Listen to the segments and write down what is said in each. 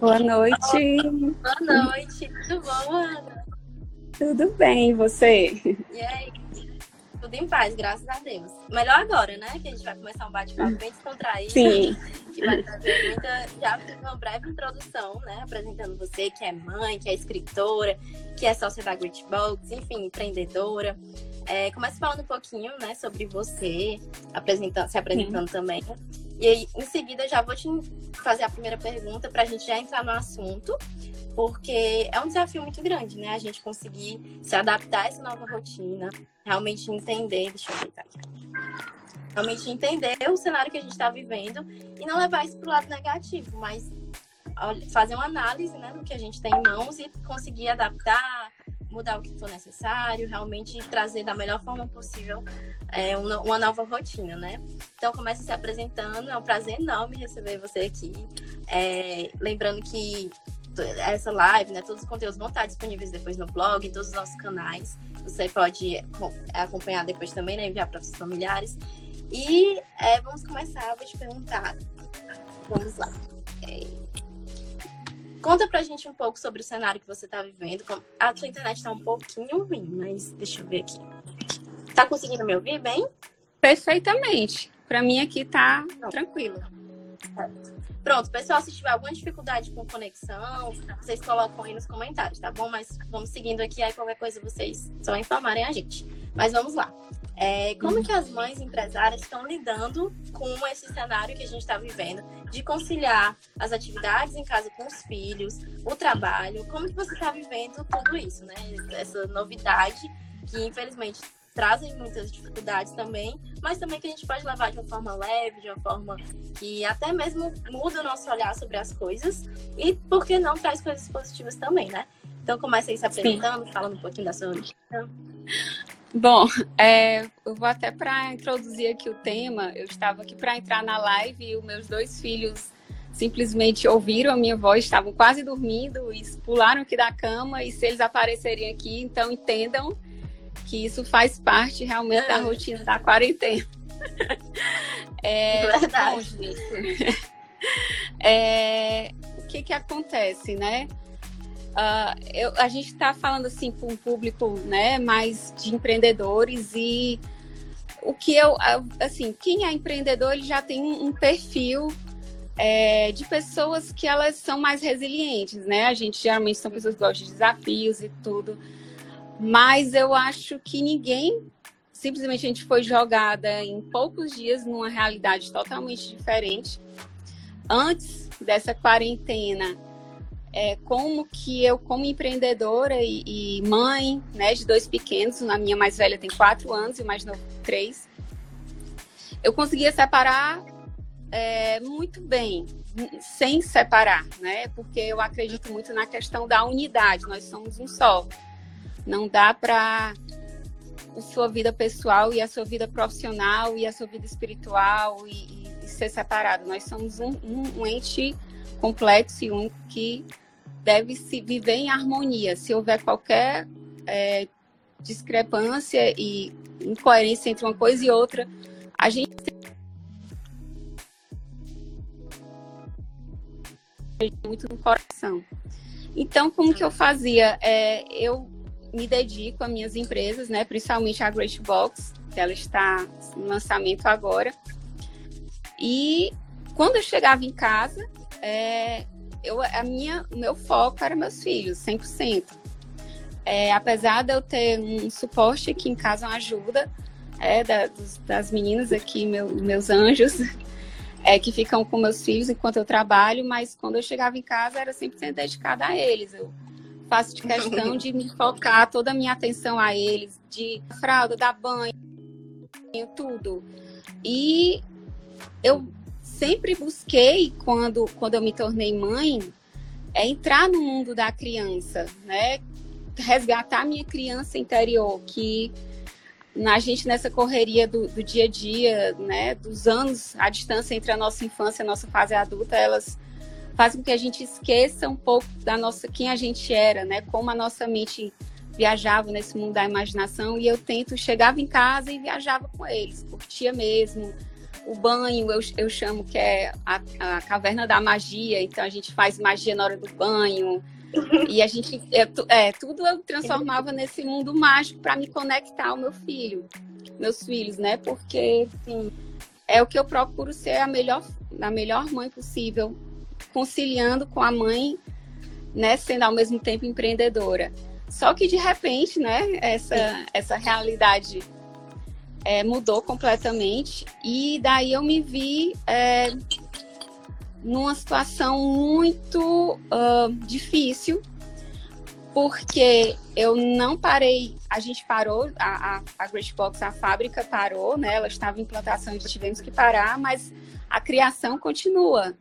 Boa noite. Boa noite. Tudo bom, Ana? Tudo bem, e você? E aí? Tudo em paz, graças a Deus. Melhor agora, né? Que a gente vai começar um bate-papo bem descontraído. Sim. Que vai trazer muita. Já fiz uma breve introdução, né? Apresentando você, que é mãe, que é escritora, que é sócia da Great Box, enfim, empreendedora. É, começa falando um pouquinho, né, sobre você, apresentando, se apresentando Sim. também. E aí, em seguida, já vou te fazer a primeira pergunta para a gente já entrar no assunto, porque é um desafio muito grande, né? A gente conseguir se adaptar a essa nova rotina, realmente entender, deixa eu deitar aqui. Realmente entender o cenário que a gente está vivendo e não levar isso para o lado negativo, mas fazer uma análise né, do que a gente tem em mãos e conseguir adaptar, mudar o que for necessário, realmente trazer da melhor forma possível é, uma nova rotina, né? Então, comece se apresentando, é um prazer enorme receber você aqui. É, lembrando que essa live, né, todos os conteúdos vão estar disponíveis depois no blog, em todos os nossos canais. Você pode acompanhar depois também, né, enviar para seus familiares. E é, vamos começar, vou te perguntar. Vamos lá. É, Conta pra gente um pouco sobre o cenário que você tá vivendo. A sua internet tá um pouquinho ruim, mas deixa eu ver aqui. Tá conseguindo me ouvir bem? Perfeitamente. Para mim aqui tá Não. tranquilo. Pronto, pessoal, se tiver alguma dificuldade com conexão, vocês colocam aí nos comentários, tá bom? Mas vamos seguindo aqui, aí qualquer coisa vocês só informarem a gente. Mas vamos lá. É, como que as mães empresárias estão lidando com esse cenário que a gente está vivendo, de conciliar as atividades em casa com os filhos, o trabalho? Como que você está vivendo tudo isso, né? Essa novidade que, infelizmente, trazem muitas dificuldades também, mas também que a gente pode levar de uma forma leve, de uma forma que até mesmo muda o nosso olhar sobre as coisas e, por que não, traz coisas positivas também, né? Então, comece aí se apresentando, Sim. falando um pouquinho da sua origem. Bom, é, eu vou até para introduzir aqui o tema. Eu estava aqui para entrar na live e os meus dois filhos simplesmente ouviram a minha voz, estavam quase dormindo e pularam aqui da cama. E se eles aparecerem aqui, então entendam que isso faz parte realmente da rotina da quarentena. É, Verdade. Bom, é, o que que acontece, né? Uh, eu, a gente está falando assim para um público né, mais de empreendedores e o que eu assim quem é empreendedor ele já tem um perfil é, de pessoas que elas são mais resilientes né a gente geralmente são pessoas que gostam de desafios e tudo mas eu acho que ninguém simplesmente a gente foi jogada em poucos dias numa realidade totalmente diferente antes dessa quarentena é, como que eu, como empreendedora e, e, mãe né, de dois pequenos, a minha mais velha tem quatro anos e o mais novo três, eu conseguia separar é, muito bem, sem separar, né? Porque eu acredito muito na questão da unidade, nós somos um só. Não dá para a sua vida pessoal e a sua vida profissional e a sua vida espiritual e, e, e ser separado. Nós somos um, um, um ente complexo e único que deve se viver em harmonia. Se houver qualquer é, discrepância e incoerência entre uma coisa e outra, a gente muito no coração. Então, como que eu fazia? É, eu me dedico a minhas empresas, né? Principalmente a Great Box, que ela está no lançamento agora. E quando eu chegava em casa, é, eu, a minha, o meu foco era meus filhos, 100%. É, apesar de eu ter um suporte aqui em casa, uma ajuda é, da, dos, das meninas aqui, meu, meus anjos, é, que ficam com meus filhos enquanto eu trabalho, mas quando eu chegava em casa era 100% dedicada a eles. Eu faço de questão de me focar toda a minha atenção a eles, de fralda, dar banho, tudo. E eu sempre busquei, quando, quando eu me tornei mãe, é entrar no mundo da criança, né? Resgatar minha criança interior, que a gente nessa correria do, do, dia a dia, né, dos anos, a distância entre a nossa infância e a nossa fase adulta, elas fazem com que a gente esqueça um pouco da nossa quem a gente era, né, como a nossa mente viajavam nesse mundo da imaginação e eu tento, chegava em casa e viajava com eles, curtia mesmo. O banho, eu, eu chamo que é a, a caverna da magia, então a gente faz magia na hora do banho. E a gente, é, é tudo eu transformava nesse mundo mágico para me conectar ao meu filho, meus filhos, né? Porque assim, é o que eu procuro ser a melhor, a melhor mãe possível, conciliando com a mãe, né? Sendo ao mesmo tempo empreendedora. Só que de repente, né, essa, essa realidade é, mudou completamente e daí eu me vi é, numa situação muito uh, difícil porque eu não parei, a gente parou, a, a, a Great Box, a fábrica parou, né? Ela estava em implantação e tivemos que parar, mas a criação continua.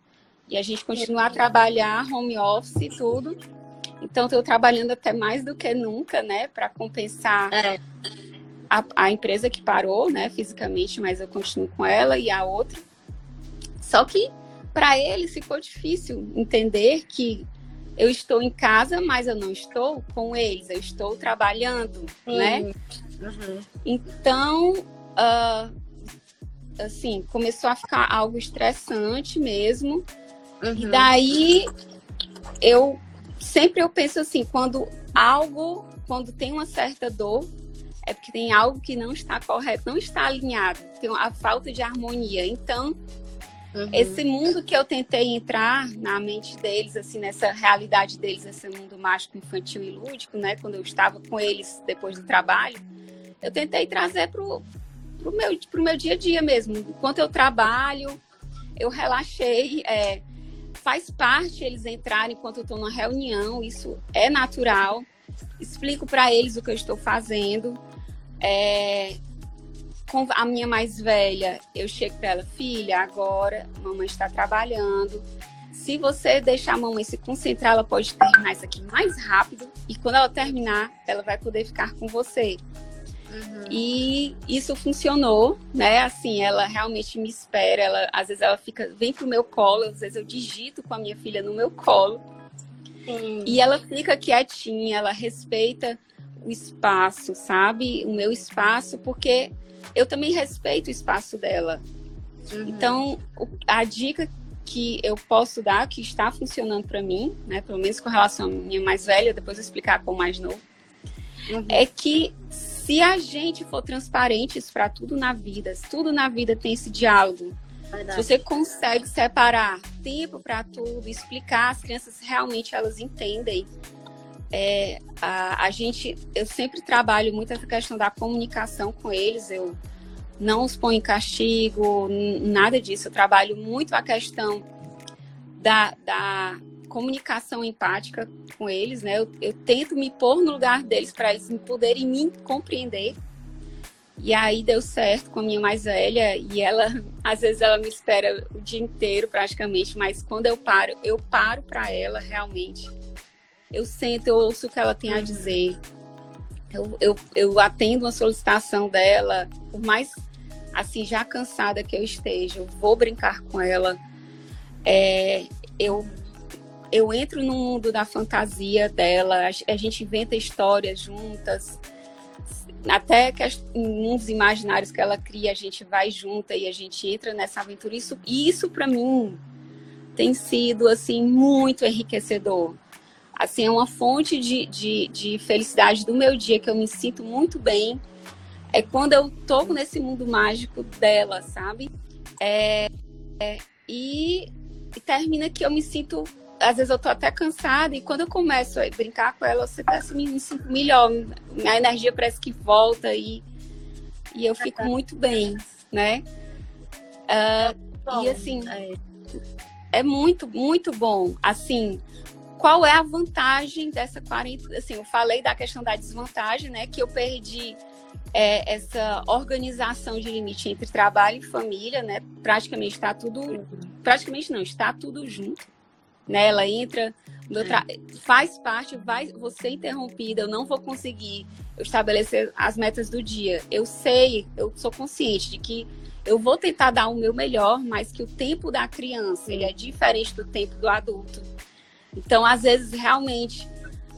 E a gente continua a trabalhar home office e tudo. Então, estou trabalhando até mais do que nunca, né, para compensar é. a, a, empresa que parou, né, fisicamente, mas eu continuo com ela e a outra. Só que para eles ficou difícil entender que eu estou em casa, mas eu não estou com eles, eu estou trabalhando, uhum. né? Uhum. Então, uh, assim, começou a ficar algo estressante mesmo. Uhum. E daí eu sempre eu penso assim, quando algo, quando tem uma certa dor, é porque tem algo que não está correto, não está alinhado, tem a falta de harmonia. Então, uhum. esse mundo que eu tentei entrar na mente deles, assim, nessa realidade deles, esse mundo mágico, infantil e lúdico, né, quando eu estava com eles depois do trabalho, eu tentei trazer para o meu, pro meu dia a dia mesmo. Enquanto eu trabalho, eu relaxei, é, faz parte eles entrarem enquanto eu estou numa reunião, isso é natural. Explico para eles o que eu estou fazendo. É, com a minha mais velha, eu chego para ela, filha, agora a mamãe está trabalhando. Se você deixar a mamãe se concentrar, ela pode terminar isso aqui mais rápido. E quando ela terminar, ela vai poder ficar com você. Uhum. E isso funcionou, né? Assim, ela realmente me espera. Ela, às vezes ela fica, vem pro meu colo, às vezes eu digito com a minha filha no meu colo. Sim. E ela fica quietinha, ela respeita o espaço, sabe? O meu espaço, porque eu também respeito o espaço dela. Uhum. Então, a dica que eu posso dar, que está funcionando para mim, né? Pelo menos com relação à minha mais velha, depois eu explicar com o mais novo, uhum. é que se a gente for transparente para tudo na vida, tudo na vida tem esse diálogo. Verdade. Se você consegue separar tempo para tudo, explicar, as crianças realmente elas entendem. É, a, a gente, eu sempre trabalho muito essa questão da comunicação com eles. Eu não os ponho em castigo, nada disso. Eu trabalho muito a questão da, da comunicação empática com eles, né? Eu, eu tento me pôr no lugar deles para eles poderem me compreender. E aí deu certo com a minha mais velha e ela, às vezes ela me espera o dia inteiro praticamente, mas quando eu paro, eu paro para ela realmente. Eu sento, eu ouço o que ela tem a dizer. Eu, eu, eu atendo uma solicitação dela, por mais assim já cansada que eu esteja, eu vou brincar com ela. É, eu eu entro no mundo da fantasia dela, a gente inventa histórias juntas, até que as, mundos imaginários que ela cria, a gente vai junta e a gente entra nessa aventura. Isso, isso para mim tem sido assim muito enriquecedor. Assim, é uma fonte de, de, de felicidade do meu dia que eu me sinto muito bem. É quando eu tô nesse mundo mágico dela, sabe? É, é, e, e termina que eu me sinto às vezes eu tô até cansada e quando eu começo a brincar com ela, você parece me, me sinto melhor, minha energia parece que volta e, e eu fico muito bem, né? Uh, e assim, é. é muito, muito bom. Assim, qual é a vantagem dessa 40? Assim, eu falei da questão da desvantagem, né? Que eu perdi é, essa organização de limite entre trabalho e família, né? Praticamente está tudo, praticamente não, está tudo junto né? Ela entra, tra... faz parte, vai ser interrompida, eu não vou conseguir estabelecer as metas do dia. Eu sei, eu sou consciente de que eu vou tentar dar o meu melhor, mas que o tempo da criança ele é diferente do tempo do adulto. Então, às vezes, realmente,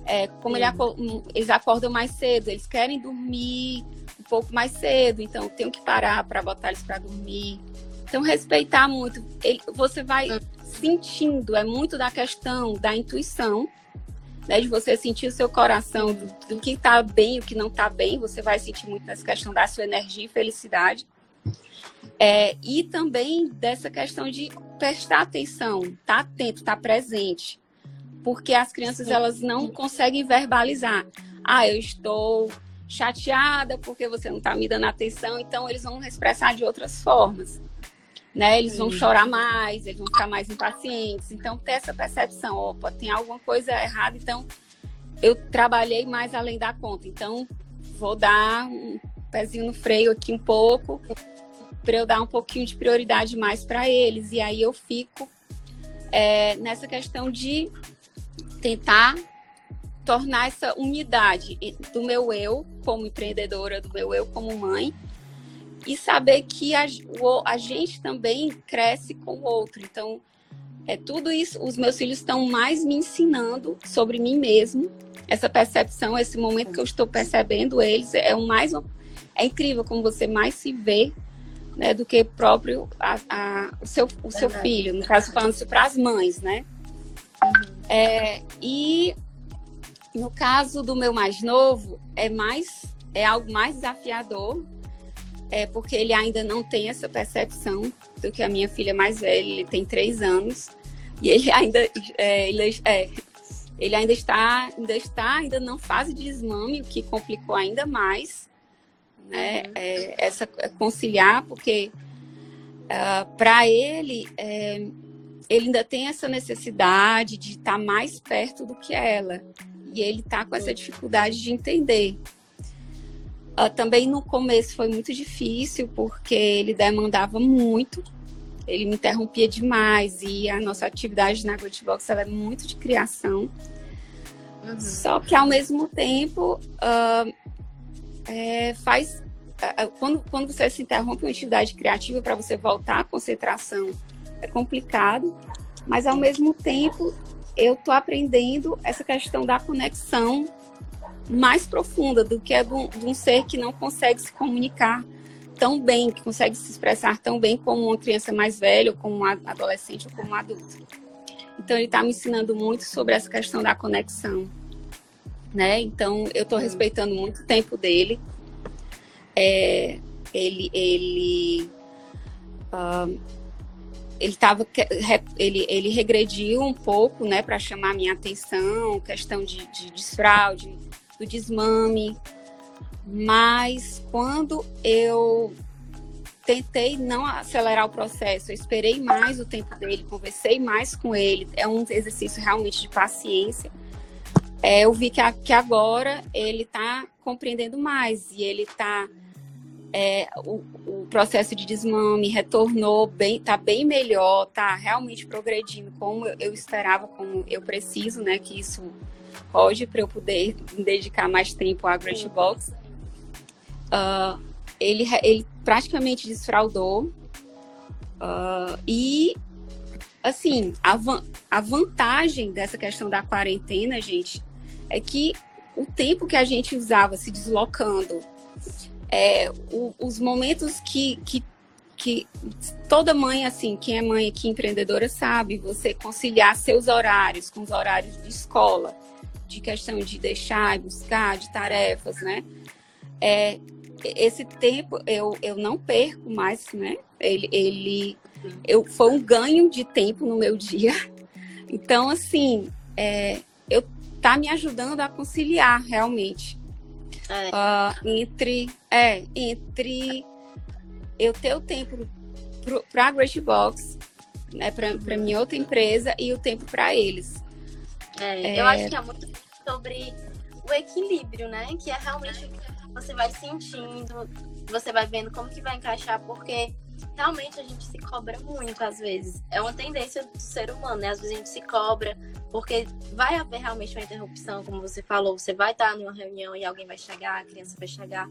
É, como ele hum, eles acordam mais cedo, eles querem dormir um pouco mais cedo, então tenho que parar para botar eles para dormir. Então, respeitar muito. Ele, você vai. Sentindo, é muito da questão da intuição, né, de você sentir o seu coração, do, do que está bem o que não está bem. Você vai sentir muito nessa questão da sua energia e felicidade. É, e também dessa questão de prestar atenção, estar tá atento, estar tá presente. Porque as crianças elas não conseguem verbalizar. Ah, eu estou chateada porque você não está me dando atenção, então eles vão expressar de outras formas né? Eles vão chorar mais, eles vão ficar mais impacientes. Então, ter essa percepção, opa, tem alguma coisa errada, então eu trabalhei mais além da conta. Então, vou dar um pezinho no freio aqui um pouco, para eu dar um pouquinho de prioridade mais para eles. E aí eu fico é, nessa questão de tentar tornar essa unidade do meu eu como empreendedora, do meu eu como mãe, e saber que a, o, a gente também cresce com o outro. Então, é tudo isso. Os meus filhos estão mais me ensinando sobre mim mesmo. Essa percepção, esse momento que eu estou percebendo eles, é o mais. É incrível como você mais se vê né, do que próprio a, a, o, seu, o seu filho. No caso, falando isso para as mães, né? Uhum. É, e no caso do meu mais novo, é mais é algo mais desafiador, é porque ele ainda não tem essa percepção do que a minha filha mais velha, ele tem três anos, e ele ainda, é, ele, é, ele ainda está, ainda está, ainda não fase de desmame, o que complicou ainda mais, né, uhum. é, essa é, conciliar, porque uh, ah, para ele, é, ele ainda tem essa necessidade de estar mais perto do que ela, e ele está com essa dificuldade de entender. Uh, também no começo foi muito difícil, porque ele demandava muito, ele me interrompia demais, e a nossa atividade na Box é muito de criação. Uhum. Só que ao mesmo tempo uh, é, faz. Uh, quando, quando você se interrompe uma atividade criativa para você voltar à concentração, é complicado, mas ao mesmo tempo eu estou aprendendo essa questão da conexão mais profunda do que a de um, de ser que não consegue se comunicar tão bem, que consegue se expressar tão bem como uma criança mais velha, ou como um adolescente, ou como um adulto. Então, ele está me ensinando muito sobre essa questão da conexão. Né? Então, eu estou respeitando muito o tempo dele. É, ele ele uh, ele tava ele, ele regrediu um pouco né para chamar minha atenção questão de, de desfraude do desmame. Mas quando eu tentei não acelerar o processo, eu esperei mais o tempo dele, conversei mais com ele, é um exercício realmente de paciência. É, eu vi que, a, que agora ele está compreendendo mais e ele está é, o, o, processo de desmame retornou bem, está bem melhor, está realmente progredindo como eu, esperava, como eu preciso, né? Que isso hoje para eu poder dedicar mais tempo à Great Box. Uh, ele, ele praticamente desfraudou. Uh, e, assim, a, van a vantagem dessa questão da quarentena, gente, é que o tempo que a gente usava se deslocando, é, o, os momentos que, que, que toda mãe, assim, quem é mãe aqui empreendedora sabe, você conciliar seus horários com os horários de escola, de questão de deixar e buscar, de tarefas, né? É, esse tempo eu, eu não perco mais, né? Ele, ele eu, foi um ganho de tempo no meu dia. Então, assim, é, eu tá me ajudando a conciliar realmente é. Uh, entre, é, entre eu ter o tempo para a Great Box, né, para minha outra empresa e o tempo para eles. É, eu acho que é muito sobre o equilíbrio, né? Que é realmente o que você vai sentindo, você vai vendo como que vai encaixar, porque realmente a gente se cobra muito às vezes. É uma tendência do ser humano, né? Às vezes a gente se cobra, porque vai haver realmente uma interrupção, como você falou, você vai estar numa reunião e alguém vai chegar, a criança vai chegar.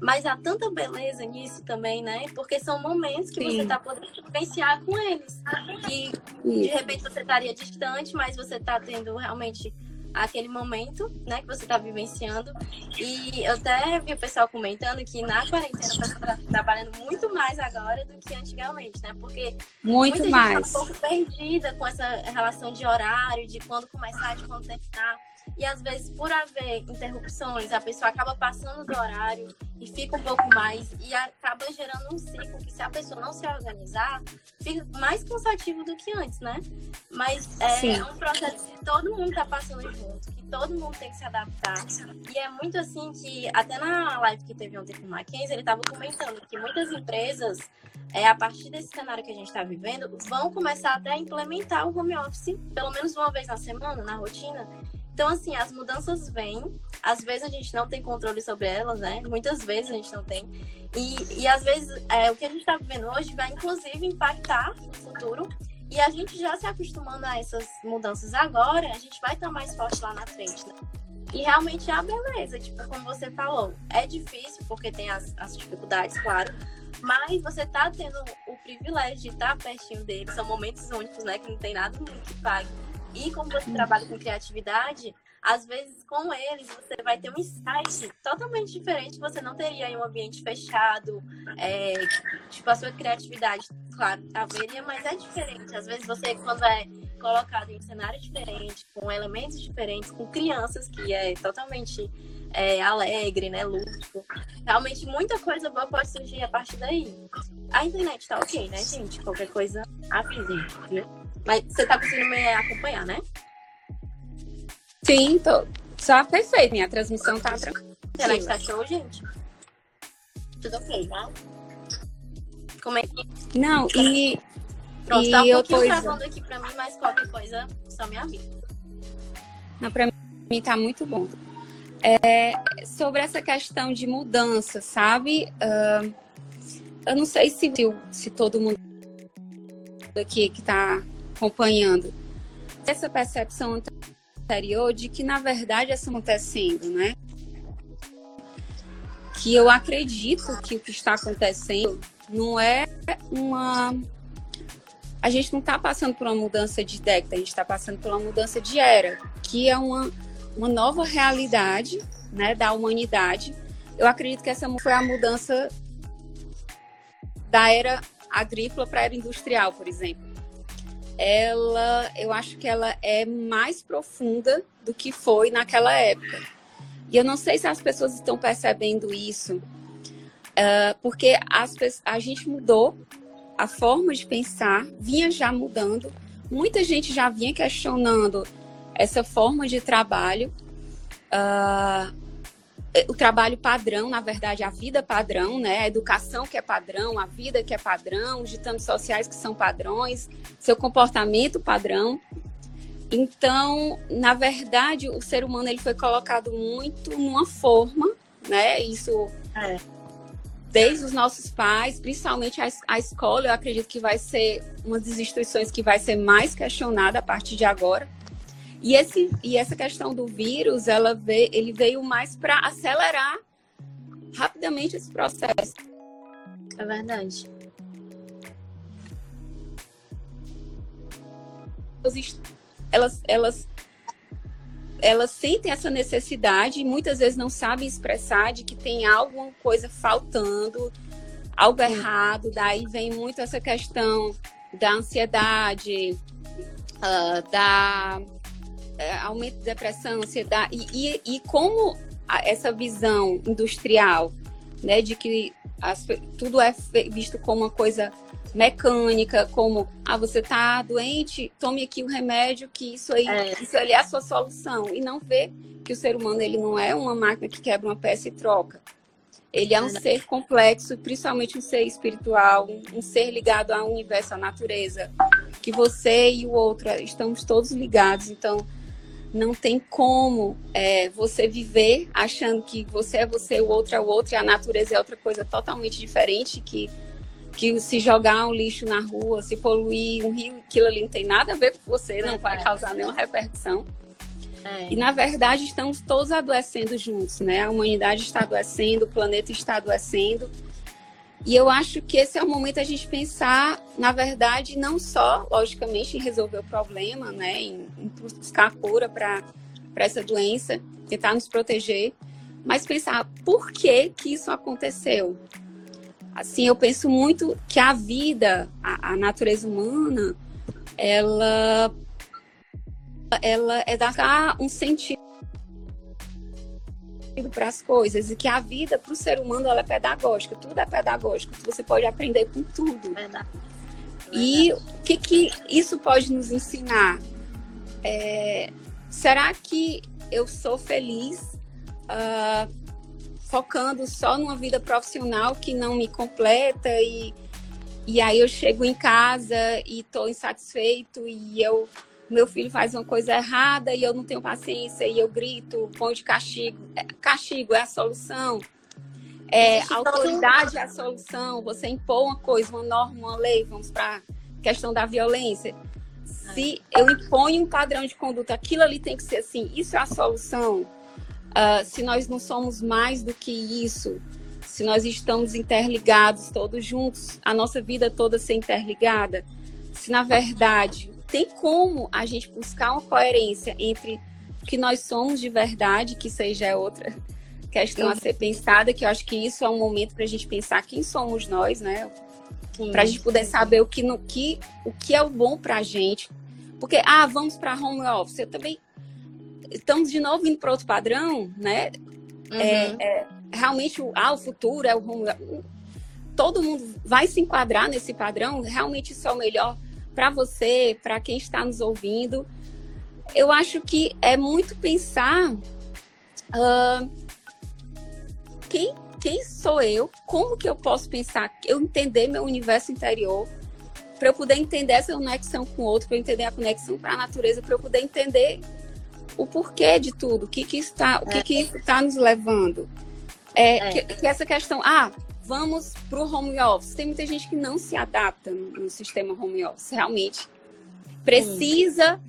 Mas há tanta beleza nisso também, né? Porque são momentos que Sim. você está podendo vivenciar com eles. Que de repente você estaria distante, mas você está tendo realmente aquele momento, né, que você está vivenciando. E eu até vi o pessoal comentando que na quarentena você está trabalhando muito mais agora do que antigamente, né? Porque muito muita mais. gente tá um pouco perdida com essa relação de horário, de quando começar, de quando terminar. E às vezes, por haver interrupções, a pessoa acaba passando do horário e fica um pouco mais e acaba gerando um ciclo que se a pessoa não se organizar, fica mais cansativo do que antes, né? Mas é, é um processo que todo mundo tá passando junto, que todo mundo tem que se adaptar. E é muito assim que, até na live que teve ontem com o Mackenzie, ele estava comentando que muitas empresas, é, a partir desse cenário que a gente está vivendo, vão começar até a implementar o home office, pelo menos uma vez na semana, na rotina. Então, assim, as mudanças vêm, às vezes a gente não tem controle sobre elas, né? Muitas vezes a gente não tem. E, e às vezes é, o que a gente está vivendo hoje vai, inclusive, impactar no futuro. E a gente já se acostumando a essas mudanças agora, a gente vai estar mais forte lá na frente, né? E realmente é a beleza, tipo, como você falou, é difícil porque tem as, as dificuldades, claro, mas você tá tendo o privilégio de estar pertinho deles, são momentos únicos, né, que não tem nada que pague e como você trabalha com criatividade, às vezes com eles você vai ter um insight totalmente diferente. Você não teria em um ambiente fechado. É, tipo, a sua criatividade, claro, haveria, mas é diferente. Às vezes você, quando é colocado em um cenário diferente, com elementos diferentes, com crianças, que é totalmente é, alegre, né, lúdico. Realmente muita coisa boa pode surgir a partir daí. A internet tá ok, né, gente? Qualquer coisa, avise, viu? Mas você tá conseguindo me acompanhar, né? Sim, tô. Só perfeito. Minha transmissão tá tranquila. Internet tá show, gente? Tudo ok, tá? Como é que. Não, e. Pronto, e tá um pouquinho coisa... travando aqui pra mim, mas qualquer coisa, só me avisa. Não, pra mim tá muito bom. É, sobre essa questão de mudança, sabe? Uh, eu não sei se, se todo mundo aqui que está acompanhando essa percepção anterior de que na verdade está acontecendo, né? Que eu acredito que o que está acontecendo não é uma a gente não está passando por uma mudança de década, a gente está passando por uma mudança de era, que é uma, uma nova realidade né, da humanidade. Eu acredito que essa foi a mudança da era agrícola para a era industrial, por exemplo ela, eu acho que ela é mais profunda do que foi naquela época. E eu não sei se as pessoas estão percebendo isso, uh, porque as, a gente mudou a forma de pensar, vinha já mudando, muita gente já vinha questionando essa forma de trabalho. Uh, o trabalho padrão, na verdade, a vida padrão, né? A educação que é padrão, a vida que é padrão, os ditames sociais que são padrões, seu comportamento padrão. Então, na verdade, o ser humano ele foi colocado muito numa forma, né? Isso é. desde os nossos pais, principalmente a, a escola, eu acredito que vai ser uma das instituições que vai ser mais questionada a partir de agora e, esse, e essa questão do vírus, ela veio, ele veio mais para acelerar rapidamente esse processo. É verdade. Elas, elas, elas sentem essa necessidade e muitas vezes não sabem expressar de que tem alguma coisa faltando, algo errado. Daí vem muito essa questão da ansiedade, uh, da aumento de depressão, ansiedade, e, e, e como essa visão industrial, né, de que as, tudo é visto como uma coisa mecânica, como ah, você está doente, tome aqui o remédio, que isso aí, é. isso ali é a sua solução. E não vê que o ser humano ele não é uma máquina que quebra uma peça e troca. Ele é um é. ser complexo, principalmente um ser espiritual, um, um ser ligado ao universo, à natureza. Que você e o outro estamos todos ligados. Então, não tem como é, você viver achando que você é você, o outro é o outro, e a natureza é outra coisa totalmente diferente, que, que se jogar um lixo na rua, se poluir um rio, aquilo ali não tem nada a ver com você, não vai causar nenhuma repercussão. É. E, na verdade, estamos todos adoecendo juntos, né? A humanidade está adoecendo, o planeta está adoecendo, e eu acho que esse é o momento a gente pensar, na verdade, não só, logicamente, em resolver o problema, né, em, em buscar cura para essa doença, tentar nos proteger, mas pensar por que que isso aconteceu. Assim, eu penso muito que a vida, a, a natureza humana, ela ela é dar um sentido para as coisas e que a vida para o ser humano ela é pedagógica, tudo é pedagógico, você pode aprender com tudo. Verdade. E o que, que isso pode nos ensinar? É, será que eu sou feliz uh, focando só numa vida profissional que não me completa e, e aí eu chego em casa e estou insatisfeito e eu meu filho faz uma coisa errada e eu não tenho paciência e eu grito, põe de castigo. É, castigo é a solução. É, a autoridade é a solução. Você impor uma coisa, uma norma, uma lei, vamos para a questão da violência. Se eu imponho um padrão de conduta, aquilo ali tem que ser assim, isso é a solução. Uh, se nós não somos mais do que isso, se nós estamos interligados todos juntos, a nossa vida toda ser interligada, se na verdade tem como a gente buscar uma coerência entre o que nós somos de verdade, que seja outra questão a ser pensada, que eu acho que isso é um momento para a gente pensar quem somos nós, né? Para a gente poder saber o que, no, que, o que é o bom para a gente. Porque, ah, vamos para home office. Eu também. Estamos de novo indo para outro padrão, né? Uhum. É, é, realmente, ah, o futuro é o home office. Todo mundo vai se enquadrar nesse padrão. Realmente, isso é o melhor para você, para quem está nos ouvindo, eu acho que é muito pensar uh, quem, quem sou eu, como que eu posso pensar, eu entender meu universo interior, para eu poder entender essa conexão com o outro, para eu entender a conexão para a natureza, para eu poder entender o porquê de tudo, o que que está, o que que está nos levando. É, é. Que, que, essa questão, ah, vamos para o home office. Tem muita gente que não se adapta no, sistema home office, realmente. Precisa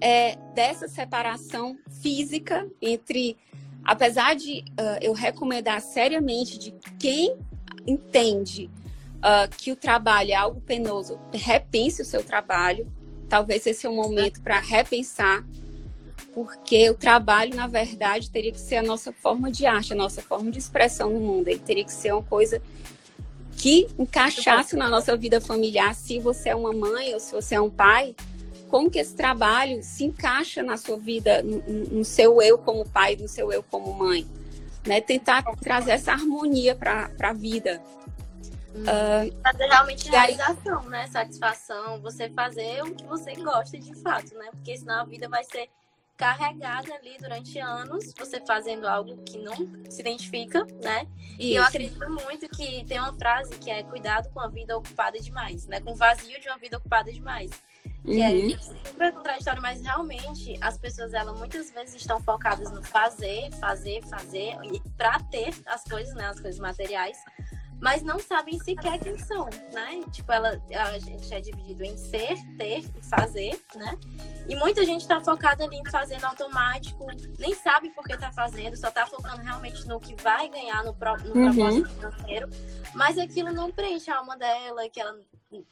é, dessa separação física entre. Apesar de uh, eu recomendar seriamente de quem entende uh, que o trabalho é algo penoso, repense o seu trabalho. Talvez esse é o momento para repensar porque o trabalho, na verdade, teria que ser a nossa forma de arte, a nossa forma de expressão no mundo. Ele teria que ser uma coisa que encaixasse na nossa vida familiar. Se você é uma mãe ou se você é um pai, como que esse trabalho se encaixa na sua vida, no, no seu eu como pai, no seu eu como mãe? Né? Tentar trazer essa harmonia para a vida. Hum. Uh, fazer realmente realização, aí... né? Satisfação, você fazer o que você gosta de fato, né? Porque senão a vida vai ser carregada ali durante anos, você fazendo algo que não se identifica, né? Isso. E eu acredito muito que tem uma frase que é cuidado com a vida ocupada demais, né? Com o vazio de uma vida ocupada demais. Que é uhum. é super contraditório, mas realmente as pessoas, elas muitas vezes estão focadas no fazer, fazer, fazer, e para ter as coisas, né? As coisas materiais mas não sabem sequer quem são, né? Tipo, ela, a gente é dividido em ser, ter e fazer, né? E muita gente está focada ali em fazer no automático, nem sabe por que está fazendo, só está focando realmente no que vai ganhar no, pro, no uhum. propósito financeiro, mas aquilo não preenche a alma dela, que ela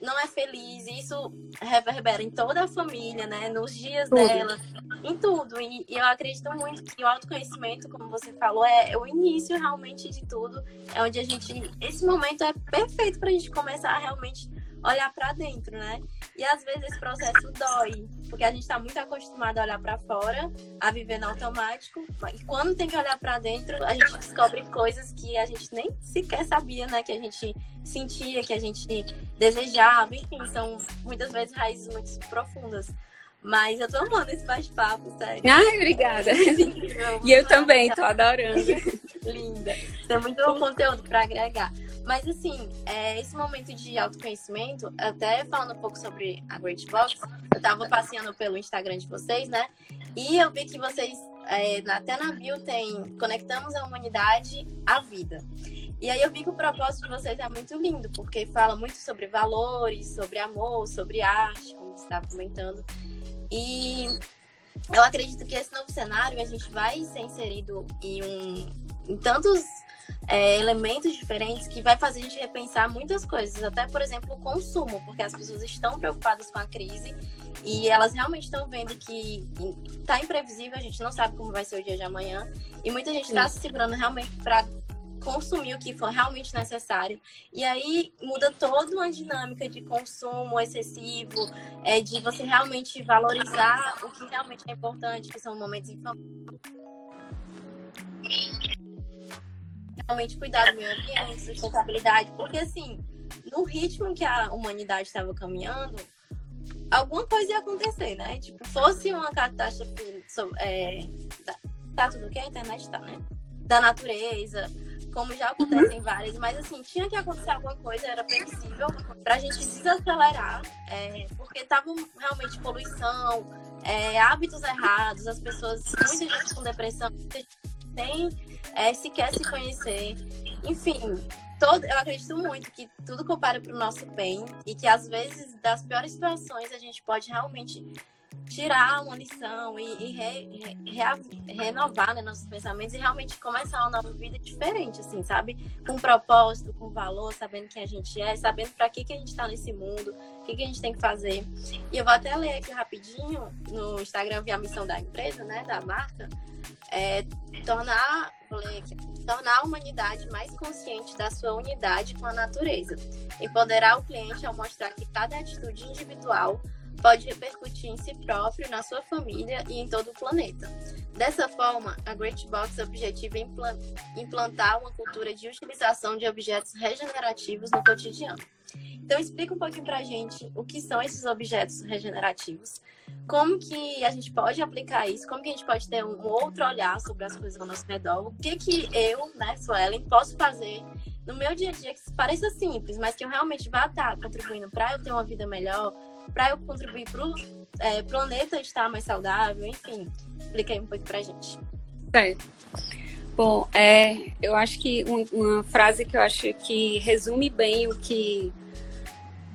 não é feliz, e isso reverbera em toda a família, né? Nos dias tudo. dela, em tudo. E, e, eu acredito muito que o autoconhecimento, como você falou, é, é, o início realmente de tudo. É onde a gente. Esse momento é perfeito para a gente começar a realmente olhar para dentro, né? E às vezes esse processo dói, porque a gente está muito acostumado a olhar para fora, a viver no automático, e quando tem que olhar para dentro, a gente descobre coisas que a gente nem sequer sabia, né? Que a gente sentia, que a gente desejava, enfim, são muitas vezes raízes muito profundas. Mas eu tô amando esse bate-papo, sério. Ai, obrigada. e eu também, tô adorando. Linda. Tem muito conteúdo para agregar. Mas assim, é, esse momento de autoconhecimento, até falando um pouco sobre a Great Box, eu tava passeando pelo Instagram de vocês, né? E eu vi que vocês, é, até na bio, tem Conectamos a Humanidade à Vida. E aí eu vi que o propósito de vocês é muito lindo, porque fala muito sobre valores, sobre amor, sobre arte, como você estava comentando. E eu acredito que esse novo cenário a gente vai ser inserido em, um, em tantos é, elementos diferentes que vai fazer a gente repensar muitas coisas, até por exemplo o consumo, porque as pessoas estão preocupadas com a crise e elas realmente estão vendo que está imprevisível, a gente não sabe como vai ser o dia de amanhã e muita gente está se segurando realmente para consumir o que for realmente necessário. E aí muda toda uma dinâmica de consumo excessivo, é, de você realmente valorizar o que realmente é importante, que são momentos em família. Realmente cuidar do meio ambiente, sustentabilidade, porque assim, no ritmo que a humanidade estava caminhando, alguma coisa ia acontecer, né? Tipo, fosse uma catástrofe. É, tá, tá tudo que a internet tá, né? Da natureza, como já acontece em várias, mas assim, tinha que acontecer alguma coisa, era previsível, para a gente desacelerar, é, porque tava realmente poluição, é, hábitos errados, as pessoas, muita gente com depressão, tem é, sequer se conhecer, enfim, todo, eu acredito muito que tudo compara para o nosso bem e que às vezes das piores situações a gente pode realmente tirar uma lição e, e re, re, renovar né, nossos pensamentos e realmente começar uma nova vida diferente, assim, sabe? Com propósito, com valor, sabendo quem a gente é, sabendo para que, que a gente está nesse mundo, o que, que a gente tem que fazer. E eu vou até ler aqui rapidinho no Instagram, vi a missão da empresa, né, da marca, é, tornar, vou ler aqui, tornar a humanidade mais consciente da sua unidade com a natureza, empoderar o cliente ao mostrar que cada atitude individual pode repercutir em si próprio, na sua família e em todo o planeta. Dessa forma, a Great Box objetiva implantar uma cultura de utilização de objetos regenerativos no cotidiano. Então, explica um pouquinho para a gente o que são esses objetos regenerativos, como que a gente pode aplicar isso, como que a gente pode ter um outro olhar sobre as coisas ao nosso redor, o que que eu, né, Suelen, posso fazer no meu dia a dia que pareça simples, mas que eu realmente vá estar contribuindo para eu ter uma vida melhor, para eu contribuir para o é, planeta estar mais saudável, enfim. Explica aí um pouco para a gente. Certo. Bom, é, eu acho que um, uma frase que eu acho que resume bem o que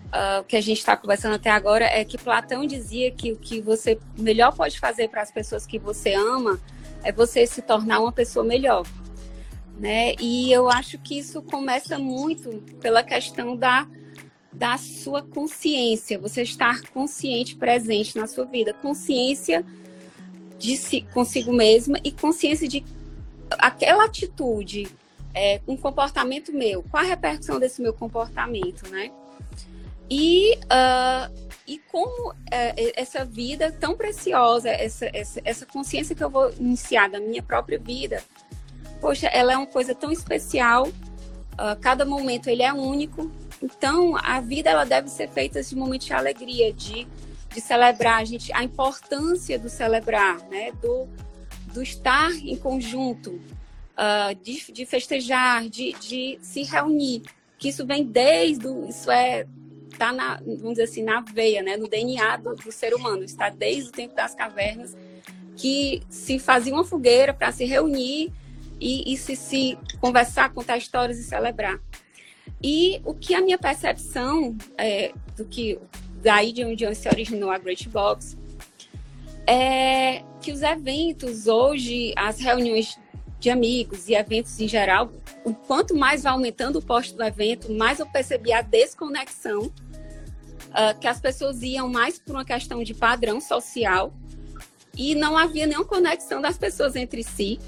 uh, que a gente está conversando até agora é que Platão dizia que o que você melhor pode fazer para as pessoas que você ama é você se tornar uma pessoa melhor, né? E eu acho que isso começa muito pela questão da da sua consciência, você estar consciente, presente na sua vida, consciência de si, consigo mesma e consciência de aquela atitude, é, um comportamento meu, qual a repercussão desse meu comportamento, né? E, uh, e como é, essa vida tão preciosa, essa, essa, essa consciência que eu vou iniciar da minha própria vida, poxa, ela é uma coisa tão especial, uh, cada momento ele é único, então, a vida ela deve ser feita de momentos de alegria, de, de celebrar, a, gente, a importância do celebrar, né? do, do estar em conjunto, uh, de, de festejar, de, de se reunir. Que isso vem desde, isso é está na, vamos dizer assim, na veia, né, no DNA do, do, ser humano, está desde o tempo das cavernas, que se fazia uma fogueira para se reunir e, e se, se conversar, contar histórias e celebrar. E o que a minha percepção é, do que daí de onde se originou a Great Box é que os eventos hoje, as reuniões de amigos e eventos em geral, quanto mais vai aumentando o posto do evento, mais eu percebi a desconexão, uh, que as pessoas iam mais por uma questão de padrão social e não havia nenhuma conexão das pessoas entre si.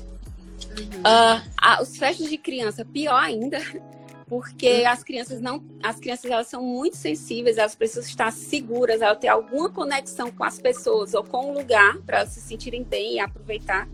Uhum. Uh, os festas de criança, pior ainda, porque as crianças não, as crianças elas são muito sensíveis, elas precisam estar seguras, elas ter alguma conexão com as pessoas ou com o lugar para se sentirem bem e aproveitar.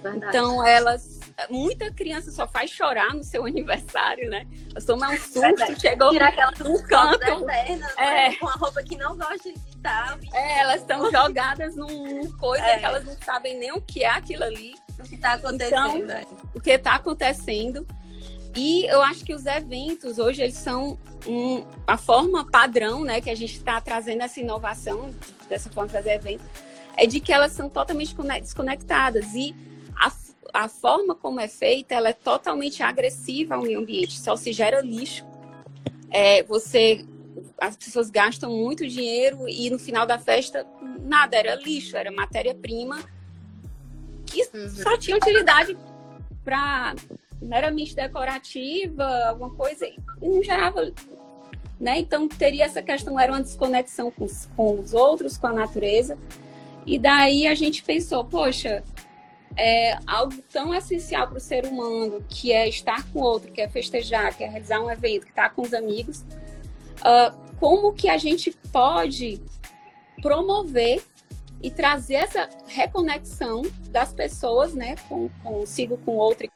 Verdade. Então elas, muita criança só faz chorar no seu aniversário, né? Elas tomam um susto, Verdade. chegou Tirar aquela no canto, eternas, é, né? com a roupa que não gosta de estar. É, elas estão jogadas num coisa é. que elas não sabem nem o que é aquilo ali. O que está acontecendo? Então, o que está acontecendo? E eu acho que os eventos hoje eles são um, a forma padrão, né, que a gente está trazendo essa inovação dessa forma de fazer eventos, é de que elas são totalmente desconectadas e a, a forma como é feita ela é totalmente agressiva ao meio ambiente. Só se gera lixo. É, você as pessoas gastam muito dinheiro e no final da festa nada era lixo, era matéria-prima que uhum. só tinha utilidade para meramente decorativa, alguma coisa, e não gerava. Né? Então, teria essa questão, era uma desconexão com os, com os outros, com a natureza. E daí a gente pensou, poxa, é algo tão essencial para o ser humano, que é estar com o outro, que é festejar, que é realizar um evento, que está com os amigos, uh, como que a gente pode promover e trazer essa reconexão das pessoas, né, com, consigo, com outro,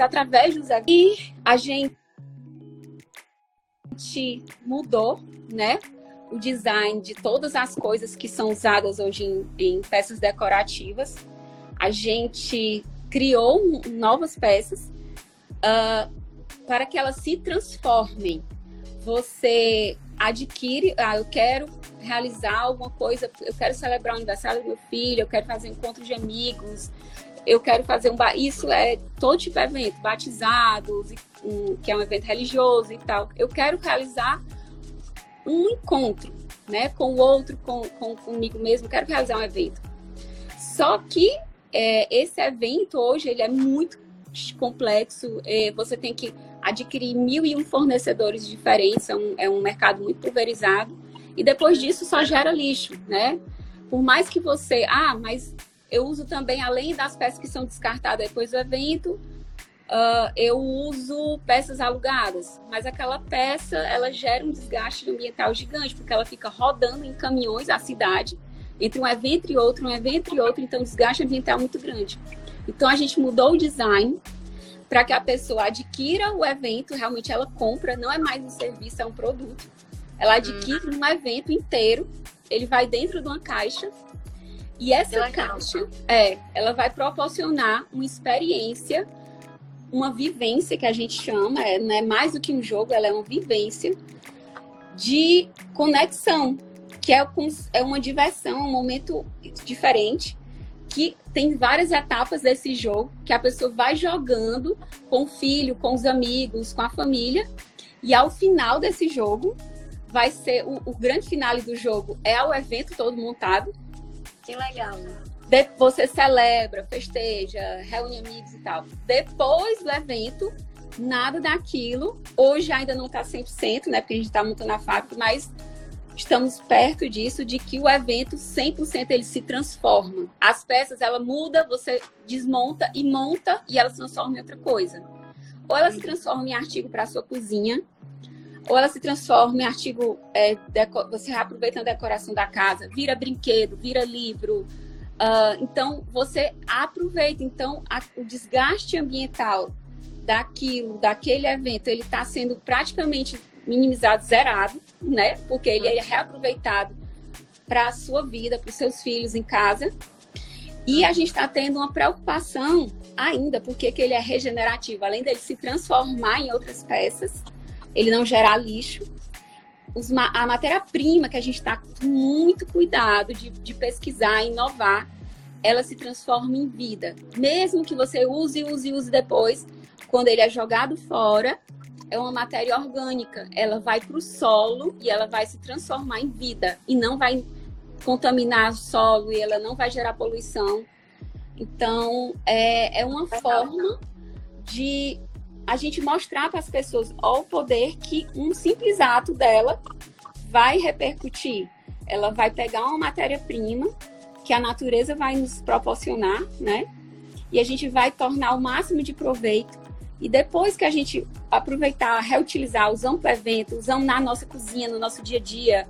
através dos. E a gente mudou, né, o design de todas as coisas que são usadas hoje em, em peças decorativas. A gente criou novas peças uh, para que elas se transformem. Você adquire, ah, eu quero realizar alguma coisa, eu quero celebrar o aniversário do meu filho, eu quero fazer um encontro de amigos, eu quero fazer um isso é todo tipo de evento, batizados, um, que é um evento religioso e tal. Eu quero realizar um encontro, né, com o outro, com, com comigo mesmo, quero realizar um evento. Só que é, esse evento hoje ele é muito complexo, é, você tem que adquirir mil e um fornecedores diferentes, é um, é um mercado muito pulverizado, e depois disso só gera lixo, né? Por mais que você, ah, mas eu uso também, além das peças que são descartadas depois do evento, uh, eu uso peças alugadas, mas aquela peça, ela gera um desgaste ambiental gigante, porque ela fica rodando em caminhões a cidade, entre um evento e outro, um evento e outro, então o desgaste ambiental é muito grande. Então a gente mudou o design para que a pessoa adquira o evento, realmente ela compra, não é mais um serviço, é um produto. Ela hum. adquire hum. um evento inteiro, ele vai dentro de uma caixa e essa caixa, é, ela vai proporcionar uma experiência, uma vivência que a gente chama, é, não é mais do que um jogo, ela é uma vivência de conexão, que é, é uma diversão, um momento diferente que tem várias etapas desse jogo que a pessoa vai jogando com o filho, com os amigos, com a família. E ao final desse jogo, vai ser o, o grande finale do jogo é o evento todo montado. Que legal. De, você celebra, festeja, reúne amigos e tal. Depois do evento, nada daquilo. Hoje ainda não está 100%, né? Porque a gente está montando a fábrica, mas estamos perto disso, de que o evento 100% ele se transforma. As peças, ela muda, você desmonta e monta e ela se transforma em outra coisa. Ou ela se transforma em artigo para a sua cozinha, ou ela se transforma em artigo, é, você reaproveita a decoração da casa, vira brinquedo, vira livro. Uh, então, você aproveita. Então, a, o desgaste ambiental daquilo, daquele evento, ele está sendo praticamente minimizado, zerado, né? Porque ele é reaproveitado para a sua vida, para os seus filhos em casa. E a gente está tendo uma preocupação ainda, porque que ele é regenerativo, além dele se transformar em outras peças, ele não gerar lixo. Os, a matéria-prima que a gente está com muito cuidado de, de pesquisar, inovar, ela se transforma em vida. Mesmo que você use, use, use depois, quando ele é jogado fora, é uma matéria orgânica. Ela vai para o solo e ela vai se transformar em vida e não vai contaminar o solo e ela não vai gerar poluição. Então, é, é uma forma de a gente mostrar para as pessoas ó, o poder que um simples ato dela vai repercutir. Ela vai pegar uma matéria-prima que a natureza vai nos proporcionar, né? E a gente vai tornar o máximo de proveito e depois que a gente aproveitar, reutilizar, usamos para evento, usamos na nossa cozinha, no nosso dia a dia.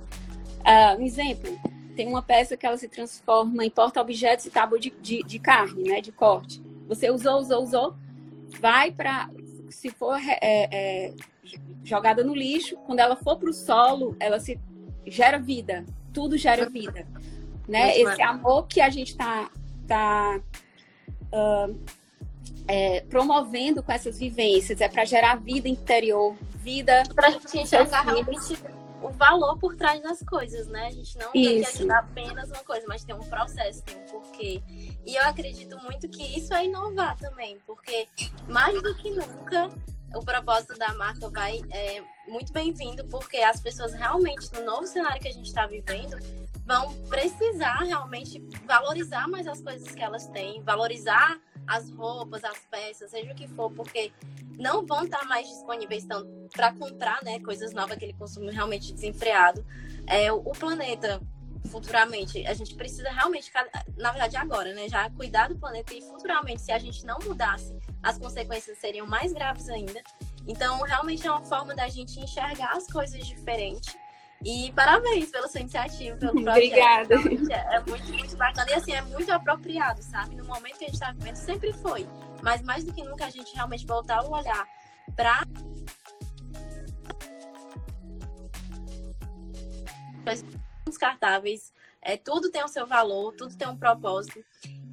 Uh, um exemplo, tem uma peça que ela se transforma em porta-objetos e tábua de, de, de, carne, né, de corte. Você usou, usou, usou, vai para, se for é, é, jogada no lixo, quando ela for para o solo, ela se gera vida, tudo gera vida, né? Esse amor que a gente está tá, tá uh, é, promovendo com essas vivências, é para gerar vida interior, vida. Para a gente enxergar realmente o valor por trás das coisas, né? A gente não tem que ajudar apenas uma coisa, mas tem um processo, tem um porquê. E eu acredito muito que isso é inovar também, porque mais do que nunca o propósito da marca vai é, muito bem-vindo, porque as pessoas realmente, no novo cenário que a gente está vivendo, vão precisar realmente valorizar mais as coisas que elas têm, valorizar as roupas, as peças, seja o que for, porque não vão estar mais disponíveis para comprar, né, coisas novas, aquele consumo realmente desenfreado. É, o planeta futuramente, a gente precisa realmente, na verdade agora, né, já cuidar do planeta e futuramente, se a gente não mudasse, as consequências seriam mais graves ainda. Então, realmente é uma forma da gente enxergar as coisas diferente. E parabéns pela sua iniciativa, pelo projeto. Obrigada. É, é muito, muito bacana. E assim, é muito apropriado, sabe? No momento que a gente está vivendo, sempre foi. Mas mais do que nunca, a gente realmente voltar o olhar para descartáveis. É, tudo tem o seu valor, tudo tem um propósito.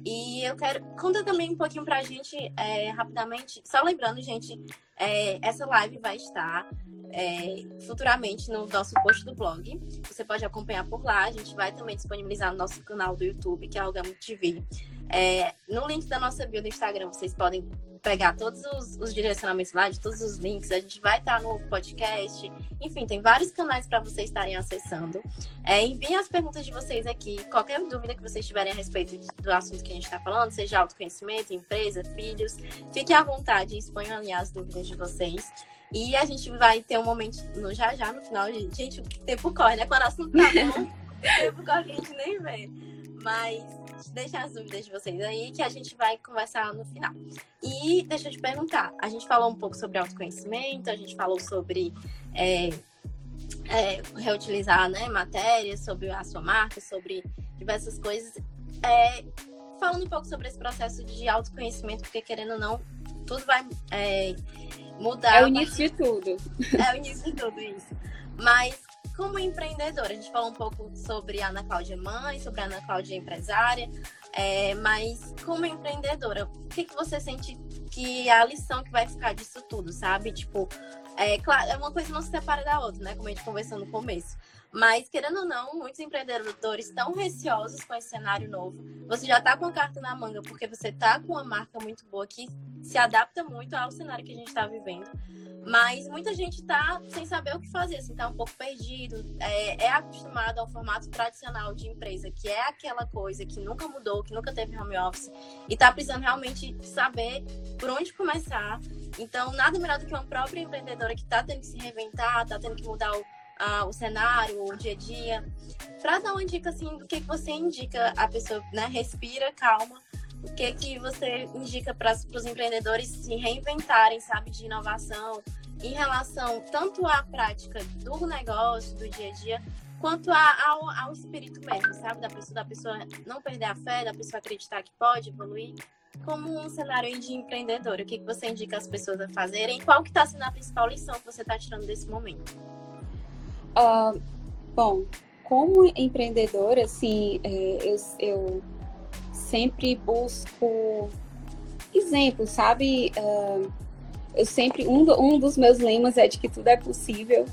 E eu quero. Conta também um pouquinho pra gente, é, rapidamente. Só lembrando, gente, é, essa live vai estar é, futuramente no nosso post do blog. Você pode acompanhar por lá. A gente vai também disponibilizar no nosso canal do YouTube, que é Algamo TV. É, no link da nossa bio do Instagram, vocês podem pegar todos os, os, direcionamentos lá, de todos os links. A gente vai estar no podcast. Enfim, tem vários canais para vocês estarem acessando. É, enviem as perguntas de vocês aqui. Qualquer dúvida que vocês tiverem a respeito do assunto que a gente está falando, seja autoconhecimento, empresa, filhos, fiquem à vontade e exponham ali as dúvidas de vocês. E a gente vai ter um momento no, já já no final. Gente, o tempo corre, né? Quando o assunto tá bom, o tempo corre que a gente nem vê. Mas deixa as dúvidas de vocês aí que a gente vai conversar no final. E deixa eu te perguntar, a gente falou um pouco sobre autoconhecimento, a gente falou sobre é, é, reutilizar né, matérias, sobre a sua marca, sobre diversas coisas. É, falando um pouco sobre esse processo de autoconhecimento, porque querendo ou não, tudo vai é, mudar. É o início de tudo. É o início de tudo isso. Mas como empreendedora, a gente falou um pouco sobre a Ana Cláudia mãe, sobre a Ana Cláudia empresária, é, mas como empreendedora, o que, que você sente que é a lição que vai ficar disso tudo, sabe? Tipo, é claro, é uma coisa não se separa da outra, né? Como a gente conversou no começo. Mas, querendo ou não, muitos empreendedores estão receosos com esse cenário novo. Você já está com a carta na manga porque você está com uma marca muito boa que se adapta muito ao cenário que a gente está vivendo. Mas muita gente está sem saber o que fazer, assim, tá um pouco perdido, é, é, acostumado ao formato tradicional de empresa, que é aquela coisa que nunca mudou, que nunca teve home office, e está precisando realmente saber por onde começar. Então, nada melhor do que uma própria empreendedora que está tendo que se reinventar, está tendo que mudar o, a, o cenário, o dia a dia. Para dar uma dica assim do que, que você indica a pessoa, né? Respira, calma. O que que você indica para os empreendedores se reinventarem, sabe, de inovação em relação tanto à prática do negócio, do dia a dia, quanto a, ao, ao espírito mesmo, sabe, da pessoa, da pessoa não perder a fé, da pessoa acreditar que pode evoluir como um cenário de empreendedor, o que, que você indica as pessoas a fazerem? Qual que está sendo a principal lição que você está tirando desse momento? Uh, bom, como empreendedora, assim, é, eu, eu sempre busco exemplos, sabe? Uh, eu sempre um, um dos meus lemas é de que tudo é possível.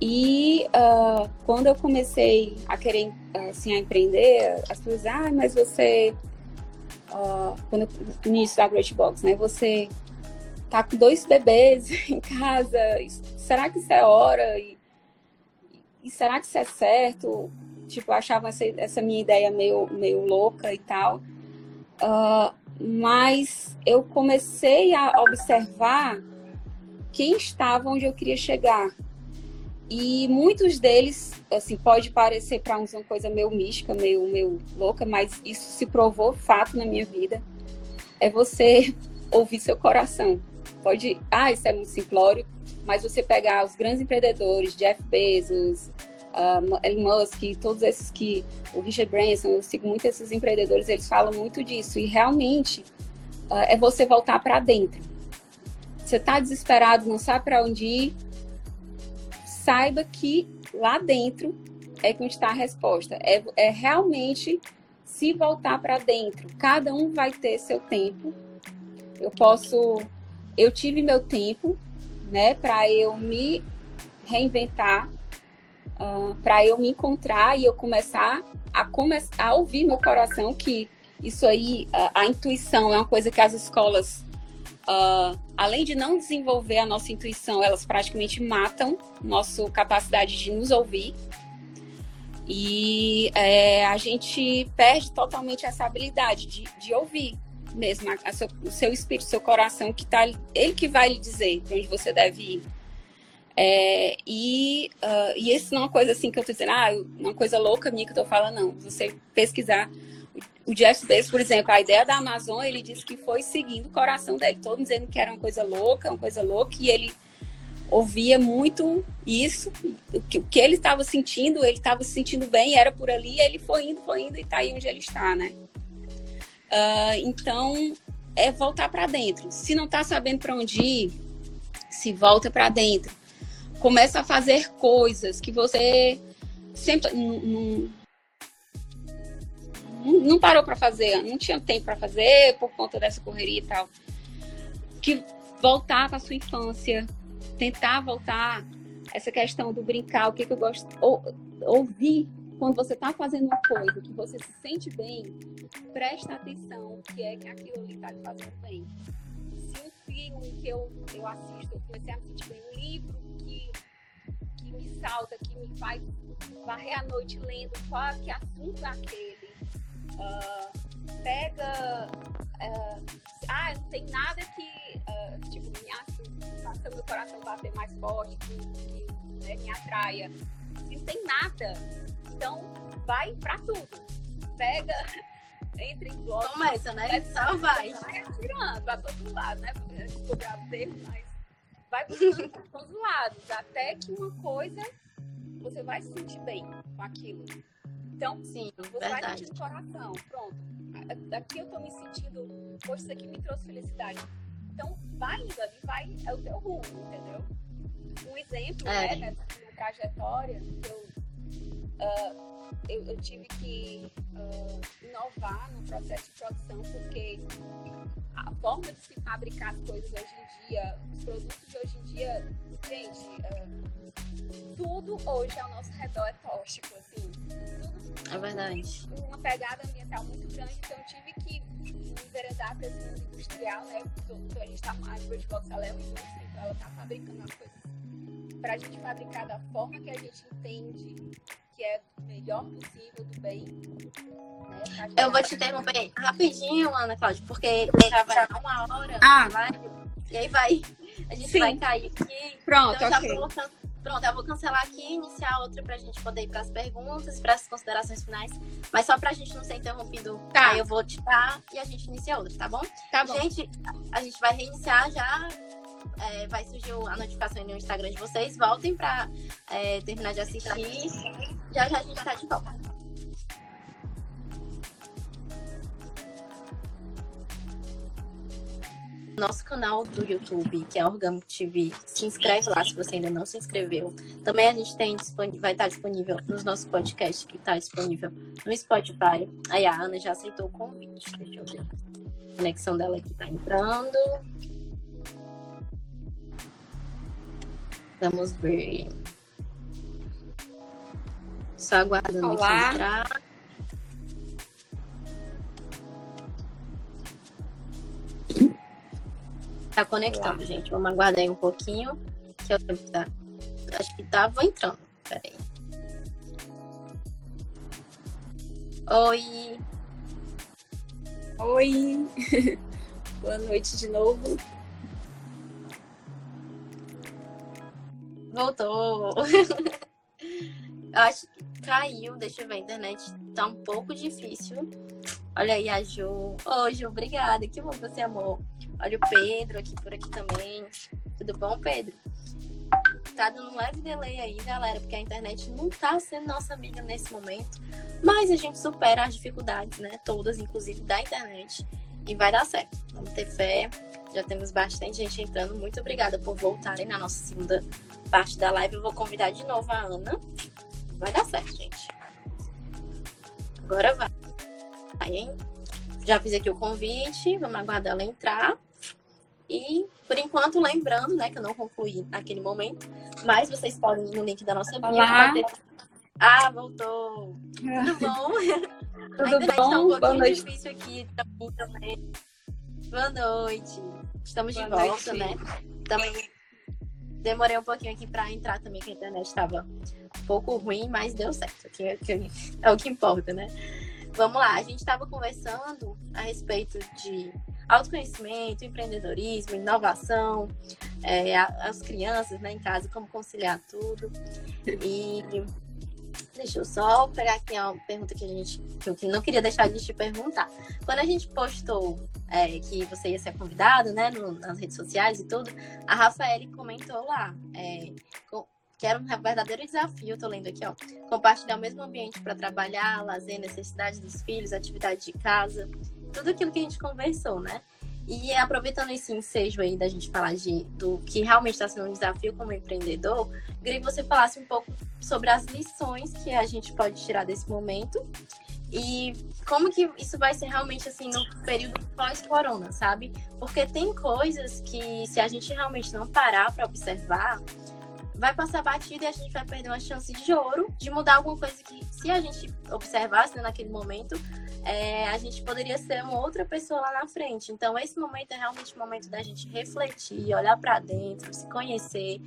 E uh, quando eu comecei a querer assim a empreender, as pessoas, ah, mas você quando no início da Great Box, né? Você tá com dois bebês em casa, será que isso é hora? E, e será que isso é certo? Tipo, achava essa, essa minha ideia meio, meio louca e tal. Uh, mas eu comecei a observar quem estava onde eu queria chegar. E muitos deles, assim, pode parecer para uns uma coisa meio mística, meio, meio louca, mas isso se provou fato na minha vida. É você ouvir seu coração. Pode, ah, isso é muito simplório, mas você pegar os grandes empreendedores, Jeff Bezos, uh, Elon Musk, todos esses que, o Richard Branson, eu sigo muito esses empreendedores, eles falam muito disso. E realmente uh, é você voltar para dentro. Você está desesperado, não sabe para onde ir, saiba que lá dentro é que está a resposta. É, é realmente se voltar para dentro. Cada um vai ter seu tempo. Eu posso. Eu tive meu tempo, né, para eu me reinventar, uh, para eu me encontrar e eu começar a começar a ouvir meu coração que isso aí, a, a intuição é uma coisa que as escolas Uh, além de não desenvolver a nossa intuição, elas praticamente matam nossa capacidade de nos ouvir. E é, a gente perde totalmente essa habilidade de, de ouvir. Mesmo, a, a seu, o seu espírito, seu coração, que tá, ele que vai lhe dizer onde você deve ir. É, e, uh, e isso não é uma coisa assim que eu tô dizendo, ah, uma coisa louca minha que eu tô falando, não. Você pesquisar o Jeff Bezos, por exemplo, a ideia da Amazon, ele disse que foi seguindo o coração dele, todo dizendo que era uma coisa louca, uma coisa louca, e ele ouvia muito isso, o que, o que ele estava sentindo, ele estava se sentindo bem, era por ali, ele foi indo, foi indo e está aí onde ele está, né? Uh, então, é voltar para dentro. Se não está sabendo para onde ir, se volta para dentro. Começa a fazer coisas que você sempre não, parou para fazer, não tinha tempo para fazer por conta dessa correria e tal. Que voltar para sua infância, tentar voltar essa questão do brincar, o que, que eu gosto, ou, ouvir quando você está fazendo uma coisa que você se sente bem, presta atenção que é que aquilo ali está te fazendo bem. Se um filme que eu, eu assisto, eu comecei a me sentir bem, um livro que, que me salta, que me faz varrer a noite lendo qual que assunto é aquele, uh, pega. Uh, ah, não tem nada que uh, tipo, me faça meu coração bater mais forte, que, que né, me atraia. Não tem nada. Então, vai pra tudo. Pega, entra em bloco. Começa, né? Só vai. Vai atirando pra todo lado, né? Descobrir o termo, mas vai por todos os lados. Até que uma coisa você vai se sentir bem com aquilo. Então, sim, você verdade. vai sentir o coração. Pronto. Daqui eu tô me sentindo, poxa, isso aqui me trouxe felicidade. Então, vai indo ali, vai, é o teu rumo, entendeu? Um exemplo, é. né, nessa trajetória, que eu, uh, eu, eu, tive que uh, inovar no processo de produção, porque a forma de se fabricar as coisas hoje em dia, os produtos de hoje em dia, gente, uh, tudo hoje ao nosso redor é tóxico, assim. Tudo, é verdade. Uma pegada ambiental muito grande, então eu tive que enveredar para esse mundo industrial, né? A gente está, a Bird Box ela é uma indústria, então ela está fabricando as coisas para a gente fabricar da forma que a gente entende que é melhor possível do bem. Né? Eu vou te interromper rapidinho, Ana Cláudia, porque já vai dar uma hora. Ah. Vai, e aí vai. A gente Sim. vai cair aqui. Pronto, então, ok. Pronto, eu vou cancelar aqui e iniciar outra pra gente poder ir pras perguntas, pras considerações finais. Mas só pra gente não ser interrompido, tá. aí eu vou tirar e a gente inicia outra, tá bom? Tá bom. Gente, a gente vai reiniciar já. É, vai surgir a notificação no Instagram de vocês. Voltem pra é, terminar de assistir. Já já a gente tá de volta. nosso canal do YouTube, que é Orgamo TV. Se inscreve lá se você ainda não se inscreveu. Também a gente tem vai estar disponível nos nossos podcasts, que está disponível no Spotify. Aí a Ana já aceitou o convite. Deixa eu ver. A conexão dela aqui está entrando. Vamos ver. Só aguardando Olá. aqui entrar. Tá conectando, gente. Vamos aguardar aí um pouquinho. Que eu tá... Acho que tava entrando. Peraí. Oi. Oi. Boa noite de novo. Voltou. acho que caiu. Deixa eu ver. A internet tá um pouco difícil. Olha aí a Ju. Ô, Ju, obrigada. Que bom que você amou. Olha o Pedro aqui por aqui também. Tudo bom, Pedro? Tá dando um leve delay aí, galera, porque a internet não tá sendo nossa amiga nesse momento. Mas a gente supera as dificuldades, né? Todas, inclusive da internet. E vai dar certo. Vamos ter fé. Já temos bastante gente entrando. Muito obrigada por voltarem na nossa segunda parte da live. Eu vou convidar de novo a Ana. Vai dar certo, gente. Agora vai. Vai, hein? Já fiz aqui o convite. Vamos aguardar ela entrar. E, por enquanto, lembrando, né, que eu não concluí naquele momento, mas vocês podem ir no link da nossa bio. Ah, voltou! Tudo bom? Tudo tá bom? um pouquinho Boa noite. difícil aqui também. Boa noite. Estamos Boa de volta, noite. né? Também demorei um pouquinho aqui para entrar também, que a internet estava um pouco ruim, mas deu certo. Que, que é o que importa, né? Vamos lá, a gente estava conversando a respeito de autoconhecimento, empreendedorismo, inovação, é, as crianças né, em casa, como conciliar tudo. E deixa eu só pegar aqui uma pergunta que a gente que eu não queria deixar de te perguntar. Quando a gente postou é, que você ia ser convidado, né, no, nas redes sociais e tudo, a Rafaele comentou lá é, que era um verdadeiro desafio, tô lendo aqui, ó, compartilhar o mesmo ambiente para trabalhar, lazer, necessidades dos filhos, atividade de casa, tudo aquilo que a gente conversou, né? E aproveitando esse ensejo aí da gente falar de, do que realmente está sendo um desafio como empreendedor, queria que você falasse um pouco sobre as lições que a gente pode tirar desse momento e como que isso vai ser realmente assim no período pós-corona, sabe? Porque tem coisas que se a gente realmente não parar para observar, vai passar batida e a gente vai perder uma chance de ouro de mudar alguma coisa que se a gente observasse né, naquele momento, é, a gente poderia ser uma outra pessoa lá na frente. Então esse momento é realmente o momento da gente refletir, olhar para dentro, se conhecer.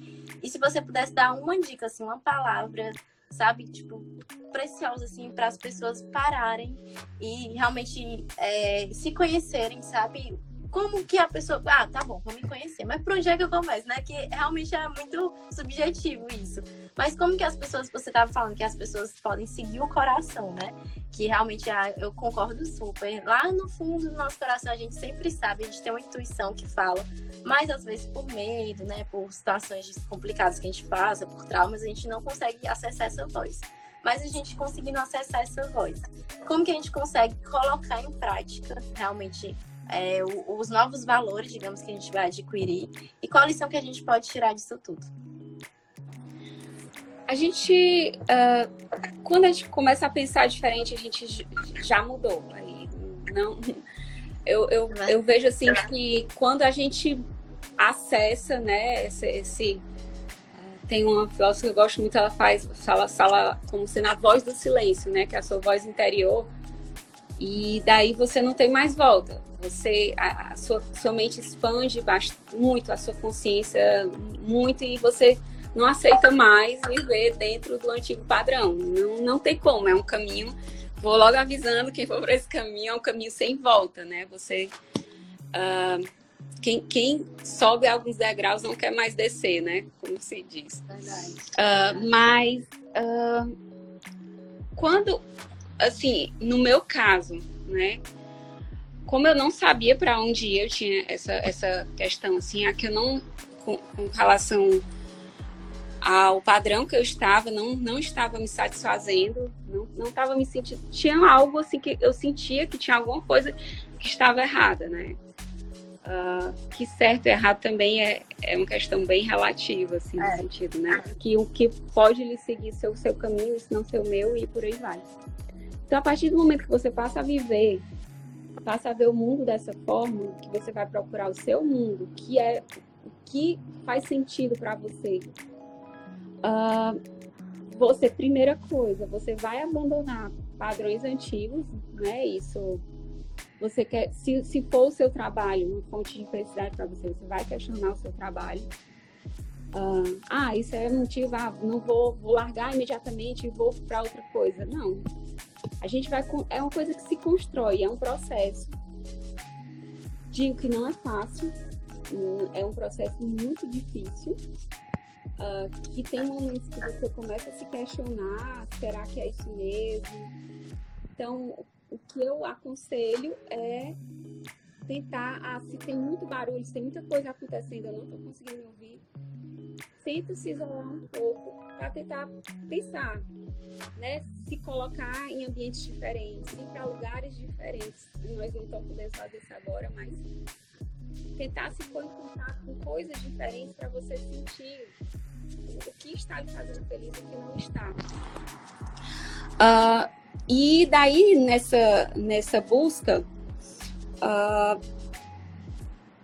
E se você pudesse dar uma dica, assim, uma palavra sabe? Tipo, preciosa, assim, para as pessoas pararem e realmente é, se conhecerem, sabe? Como que a pessoa. Ah, tá bom, vou me conhecer. Mas por onde é que eu começo, né? Que realmente é muito subjetivo isso. Mas como que as pessoas. Você estava falando que as pessoas podem seguir o coração, né? Que realmente ah, eu concordo super. Lá no fundo do nosso coração a gente sempre sabe, a gente tem uma intuição que fala mas às vezes por medo, né, por situações complicadas que a gente passa, por traumas, a gente não consegue acessar essa voz. Mas a gente conseguindo acessar essa voz, como que a gente consegue colocar em prática realmente é, os novos valores, digamos, que a gente vai adquirir e qual a lição que a gente pode tirar disso tudo? A gente, uh, quando a gente começa a pensar diferente, a gente já mudou. Aí não, eu, eu, eu vejo assim que quando a gente acessa, né, esse, esse tem uma filósofa que eu gosto muito, ela faz, fala, fala como sendo a voz do silêncio, né, que é a sua voz interior, e daí você não tem mais volta. Você, a, a sua, sua mente expande muito, a sua consciência muito, e você não aceita mais viver dentro do antigo padrão. Não, não tem como, é um caminho. Vou logo avisando quem for por esse caminho, é um caminho sem volta, né? Você. Uh, quem, quem sobe alguns degraus não quer mais descer, né? Como se diz. Uh, mas uh, quando, assim, no meu caso, né? Como eu não sabia para onde ir, eu tinha essa, essa questão, assim, a que eu não, com, com relação ao padrão que eu estava, não, não estava me satisfazendo, não, não estava me sentindo. Tinha algo assim que eu sentia que tinha alguma coisa que estava errada, né? Uh, que certo e errado também é, é uma questão bem relativa, assim, é. no sentido, né? Que o que pode lhe seguir seu, seu caminho, se não seu meu, e por aí vai. Então, a partir do momento que você passa a viver, passa a ver o mundo dessa forma, que você vai procurar o seu mundo, que é o que faz sentido para você. Uh, você, primeira coisa, você vai abandonar padrões antigos, né? Isso você quer, se, se for o seu trabalho uma fonte de felicidade para você, você vai questionar o seu trabalho. Uh, ah, isso é motivo, ah, não vou, vou largar imediatamente e vou para outra coisa. Não. A gente vai. É uma coisa que se constrói, é um processo. Digo que não é fácil, é um processo muito difícil. Uh, que tem momentos que você começa a se questionar, será que é isso mesmo? Então, o que eu aconselho é tentar, ah, se tem muito barulho, se tem muita coisa acontecendo, eu não estou conseguindo ouvir, tenta se isolar um pouco para tentar pensar, né? Se colocar em ambientes diferentes, ir para lugares diferentes. Nós não estamos podendo fazer isso agora, mas tentar se pôr com coisas diferentes para você sentir o que está lhe fazendo feliz e o que não está. Uh, e daí, nessa, nessa busca, uh,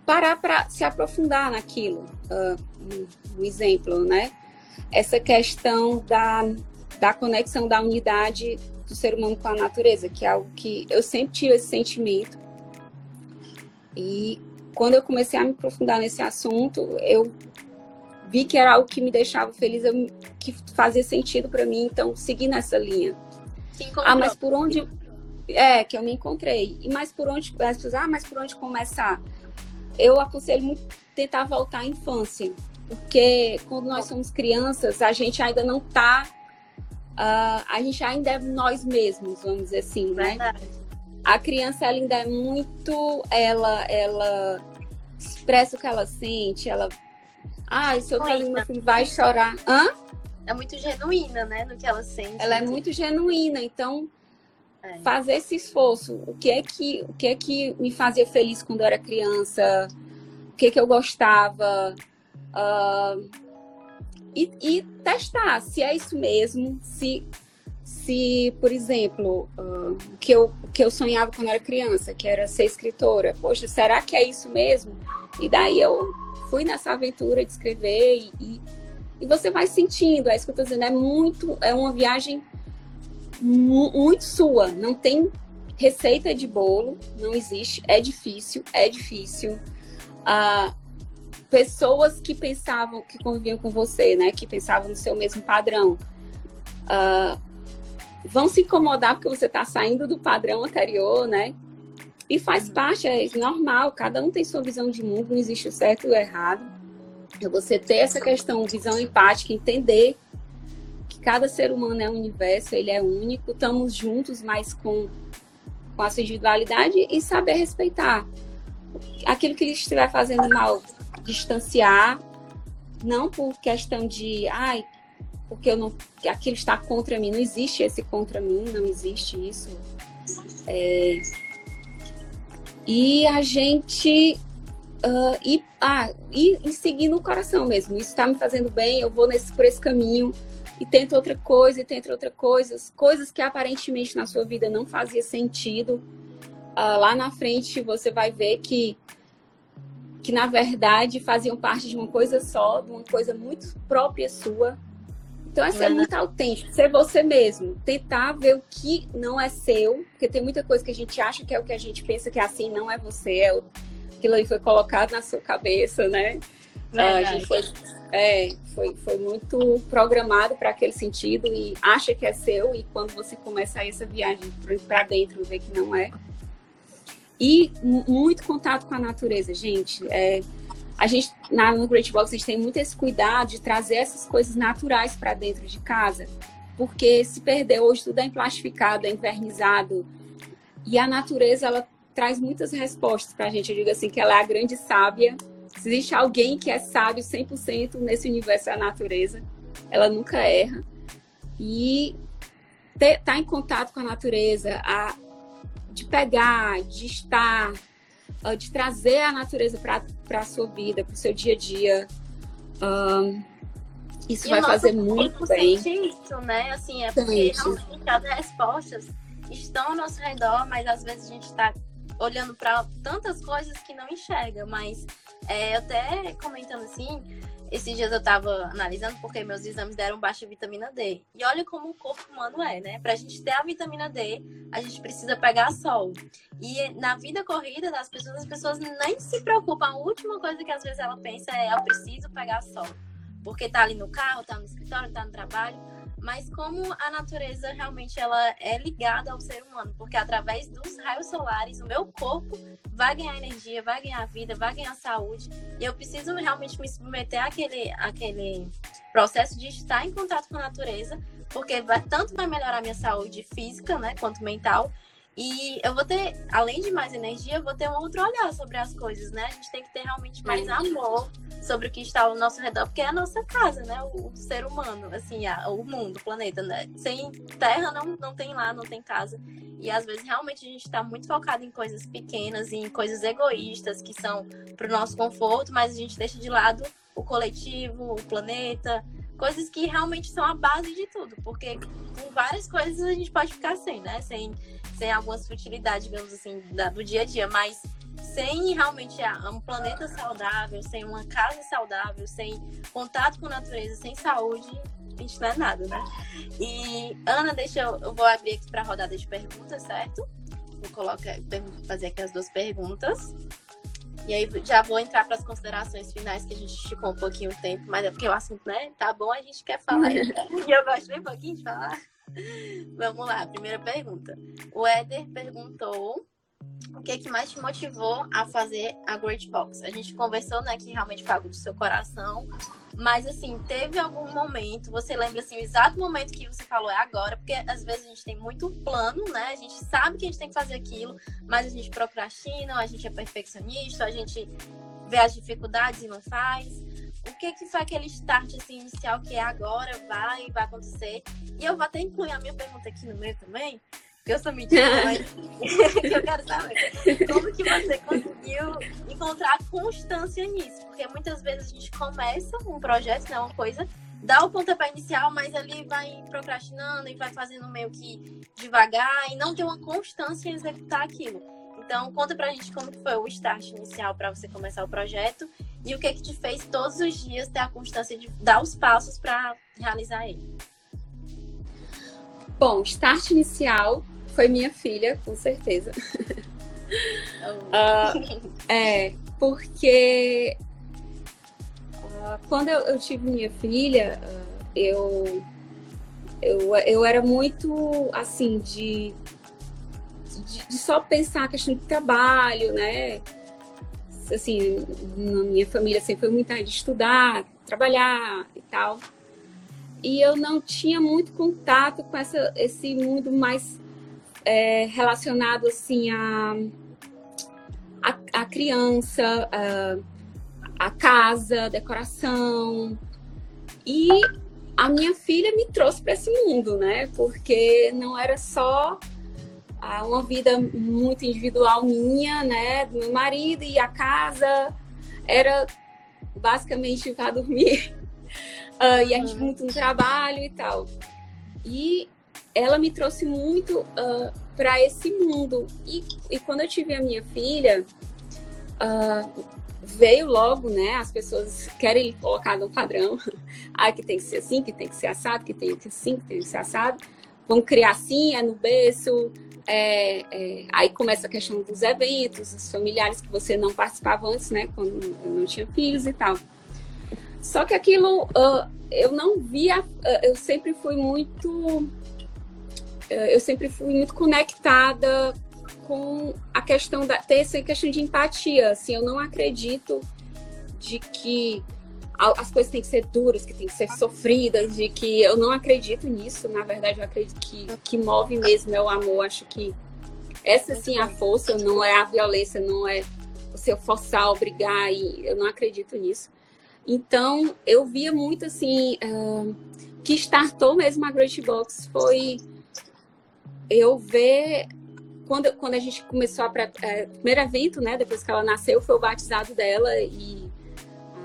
parar para se aprofundar naquilo. Uh, um exemplo, né? Essa questão da, da conexão da unidade do ser humano com a natureza, que é algo que eu sempre tive esse sentimento. E quando eu comecei a me aprofundar nesse assunto, eu vi que era algo que me deixava feliz, eu, que fazia sentido para mim, então segui nessa linha. Ah, mas por onde. É, que eu me encontrei. E mais por onde, as pessoas, ah, mas por onde começar? Eu aconselho muito tentar voltar à infância, porque quando nós somos crianças, a gente ainda não está, uh, ah, a gente ainda é nós mesmos, vamos dizer assim, né? Verdade. A criança ela ainda é muito, ela, ela expressa o que ela sente, ela, ah, se eu tô ali, meu filho vai chorar, hã? É muito genuína, né, no que ela sente. Ela é muito genuína, então. Fazer esse esforço. O que é que o que é que me fazia feliz quando eu era criança? O que é que eu gostava? Uh, e, e, testar se é isso mesmo, se se, por exemplo, uh, que eu que eu sonhava quando eu era criança, que era ser escritora. Poxa, será que é isso mesmo? E daí eu fui nessa aventura de escrever e, e, e você vai sentindo, é isso que eu tô dizendo, é muito, é uma viagem muito sua. Não tem receita de bolo, não existe. É difícil, é difícil. Ah, pessoas que pensavam, que conviviam com você, né, que pensavam no seu mesmo padrão, ah, vão se incomodar porque você está saindo do padrão anterior, né? E faz uhum. parte, é normal, cada um tem sua visão de mundo, não existe o certo e o errado. É você ter essa questão, visão empática, entender cada ser humano é um universo, ele é único, estamos juntos, mas com, com a sua individualidade e saber respeitar. Aquilo que ele estiver fazendo mal, distanciar, não por questão de, ai, porque eu não, aquilo está contra mim, não existe esse contra mim, não existe isso. É, e a gente uh, e, ah, e, e seguir coração mesmo. Isso está me fazendo bem, eu vou nesse, por esse caminho e tenta outra coisa, e tenta outra coisa, coisas que aparentemente na sua vida não fazia sentido. Uh, lá na frente você vai ver que que na verdade faziam parte de uma coisa só, de uma coisa muito própria sua. Então, essa é, é muito autêntico, ser você mesmo, tentar ver o que não é seu, porque tem muita coisa que a gente acha que é o que a gente pensa que é assim, não é você, é o, aquilo ali foi colocado na sua cabeça, né? Ah, a gente foi é, foi, foi muito programado para aquele sentido e acha que é seu, e quando você começa essa viagem para dentro, vê que não é. E muito contato com a natureza, gente. É, a gente, na, no Great Box, a gente tem muito esse cuidado de trazer essas coisas naturais para dentro de casa, porque se perder hoje tudo é plastificado, é invernizado, e a natureza, ela traz muitas respostas para a gente. Eu digo assim, que ela é a grande sábia se existe alguém que é sábio 100% nesse universo da natureza, ela nunca erra. E estar tá em contato com a natureza, a, de pegar, de estar, de trazer a natureza para a sua vida, para o seu dia a dia. Um, isso e vai fazer muito bem. isso, né? Assim, é porque realmente as respostas estão ao nosso redor, mas às vezes a gente está olhando para tantas coisas que não enxerga, mas é, até comentando assim, esses dias eu tava analisando porque meus exames deram baixa vitamina D. E olha como o corpo humano é, né? Pra gente ter a vitamina D, a gente precisa pegar sol. E na vida corrida das pessoas, as pessoas nem se preocupam. A última coisa que às vezes ela pensa é: eu preciso pegar sol. Porque tá ali no carro, tá no escritório, tá no trabalho mas como a natureza realmente ela é ligada ao ser humano, porque através dos raios solares o meu corpo vai ganhar energia, vai ganhar vida, vai ganhar saúde, e eu preciso realmente me submeter àquele, àquele processo de estar em contato com a natureza, porque vai, tanto vai melhorar minha saúde física, né, quanto mental, e eu vou ter, além de mais energia, eu vou ter um outro olhar sobre as coisas, né? A gente tem que ter realmente mais amor sobre o que está ao nosso redor, porque é a nossa casa, né? O, o ser humano, assim, a, o mundo, o planeta, né? Sem terra não, não tem lá, não tem casa. E às vezes realmente a gente está muito focado em coisas pequenas, em coisas egoístas que são para o nosso conforto, mas a gente deixa de lado o coletivo, o planeta, coisas que realmente são a base de tudo, porque com várias coisas a gente pode ficar sem, né? Sem, sem algumas futilidades, digamos assim, da, do dia a dia, mas sem realmente um planeta saudável, sem uma casa saudável, sem contato com a natureza, sem saúde, a gente não é nada, né? E Ana, deixa eu, eu vou abrir aqui para a rodada de perguntas, certo? Vou colocar, fazer aqui as duas perguntas. E aí já vou entrar para as considerações finais, que a gente esticou um pouquinho o tempo, mas é porque o assunto, né, tá bom, a gente quer falar. e eu gosto bem pouquinho de falar. Vamos lá, primeira pergunta. O Éder perguntou o que, é que mais te motivou a fazer a Great Box? A gente conversou, né, que realmente foi algo do seu coração, mas assim, teve algum momento, você lembra assim, o exato momento que você falou é agora, porque às vezes a gente tem muito plano, né? A gente sabe que a gente tem que fazer aquilo, mas a gente procrastina, a gente é perfeccionista, a gente vê as dificuldades e não faz. O que que foi aquele start assim, inicial que é agora, vai, vai acontecer? E eu vou até incluir a minha pergunta aqui no meio também, eu sou mentira, mas eu quero saber como que você conseguiu encontrar constância nisso? Porque muitas vezes a gente começa um projeto, né, uma coisa, dá o pontapé inicial, mas ali vai procrastinando e vai fazendo meio que devagar e não tem uma constância em executar aquilo. Então, conta pra gente como foi o start inicial para você começar o projeto e o que que te fez todos os dias ter a constância de dar os passos para realizar ele. Bom, start inicial foi minha filha, com certeza. uh, é, porque uh, quando eu, eu, tive minha filha, uh, eu, eu, eu era muito assim de, de, de, só pensar a questão de trabalho, né? Assim, na minha família sempre foi muito de estudar, trabalhar e tal. E eu não tinha muito contato com essa, esse mundo mais é, relacionado assim a, a, a criança, a, a casa, decoração. E a minha filha me trouxe para esse mundo, né? Porque não era só uma vida muito individual minha, né? Do meu marido e a casa. Era basicamente para dormir. Uh, e a gente muito no trabalho e tal. E ela me trouxe muito uh, ah, para esse mundo. E, e, quando eu tive a minha filha, uh, veio logo, né? As pessoas querem colocar no padrão. ah, que tem que ser assim, que tem que ser assado, que tem que ser assim, que tem que ser assado. Vão criar assim, é no berço. É, é, aí começa a questão dos eventos, os familiares que você não participava antes, né? Quando não tinha filhos e tal. Só que aquilo uh, eu não via, eu sempre fui muito eu sempre fui muito conectada com a questão da ter essa questão de empatia. Assim, eu não acredito de que as coisas têm que ser duras, que têm que ser sofridas, de que eu não acredito nisso. Na verdade, eu acredito que que move mesmo é o amor. Acho que essa sim é a força, não é a violência, não é você forçar, obrigar, e eu não acredito nisso. Então, eu via muito assim, uh, que startou mesmo a Great Box foi eu ver quando, quando a gente começou a é, primeiro evento, né, depois que ela nasceu, foi o batizado dela e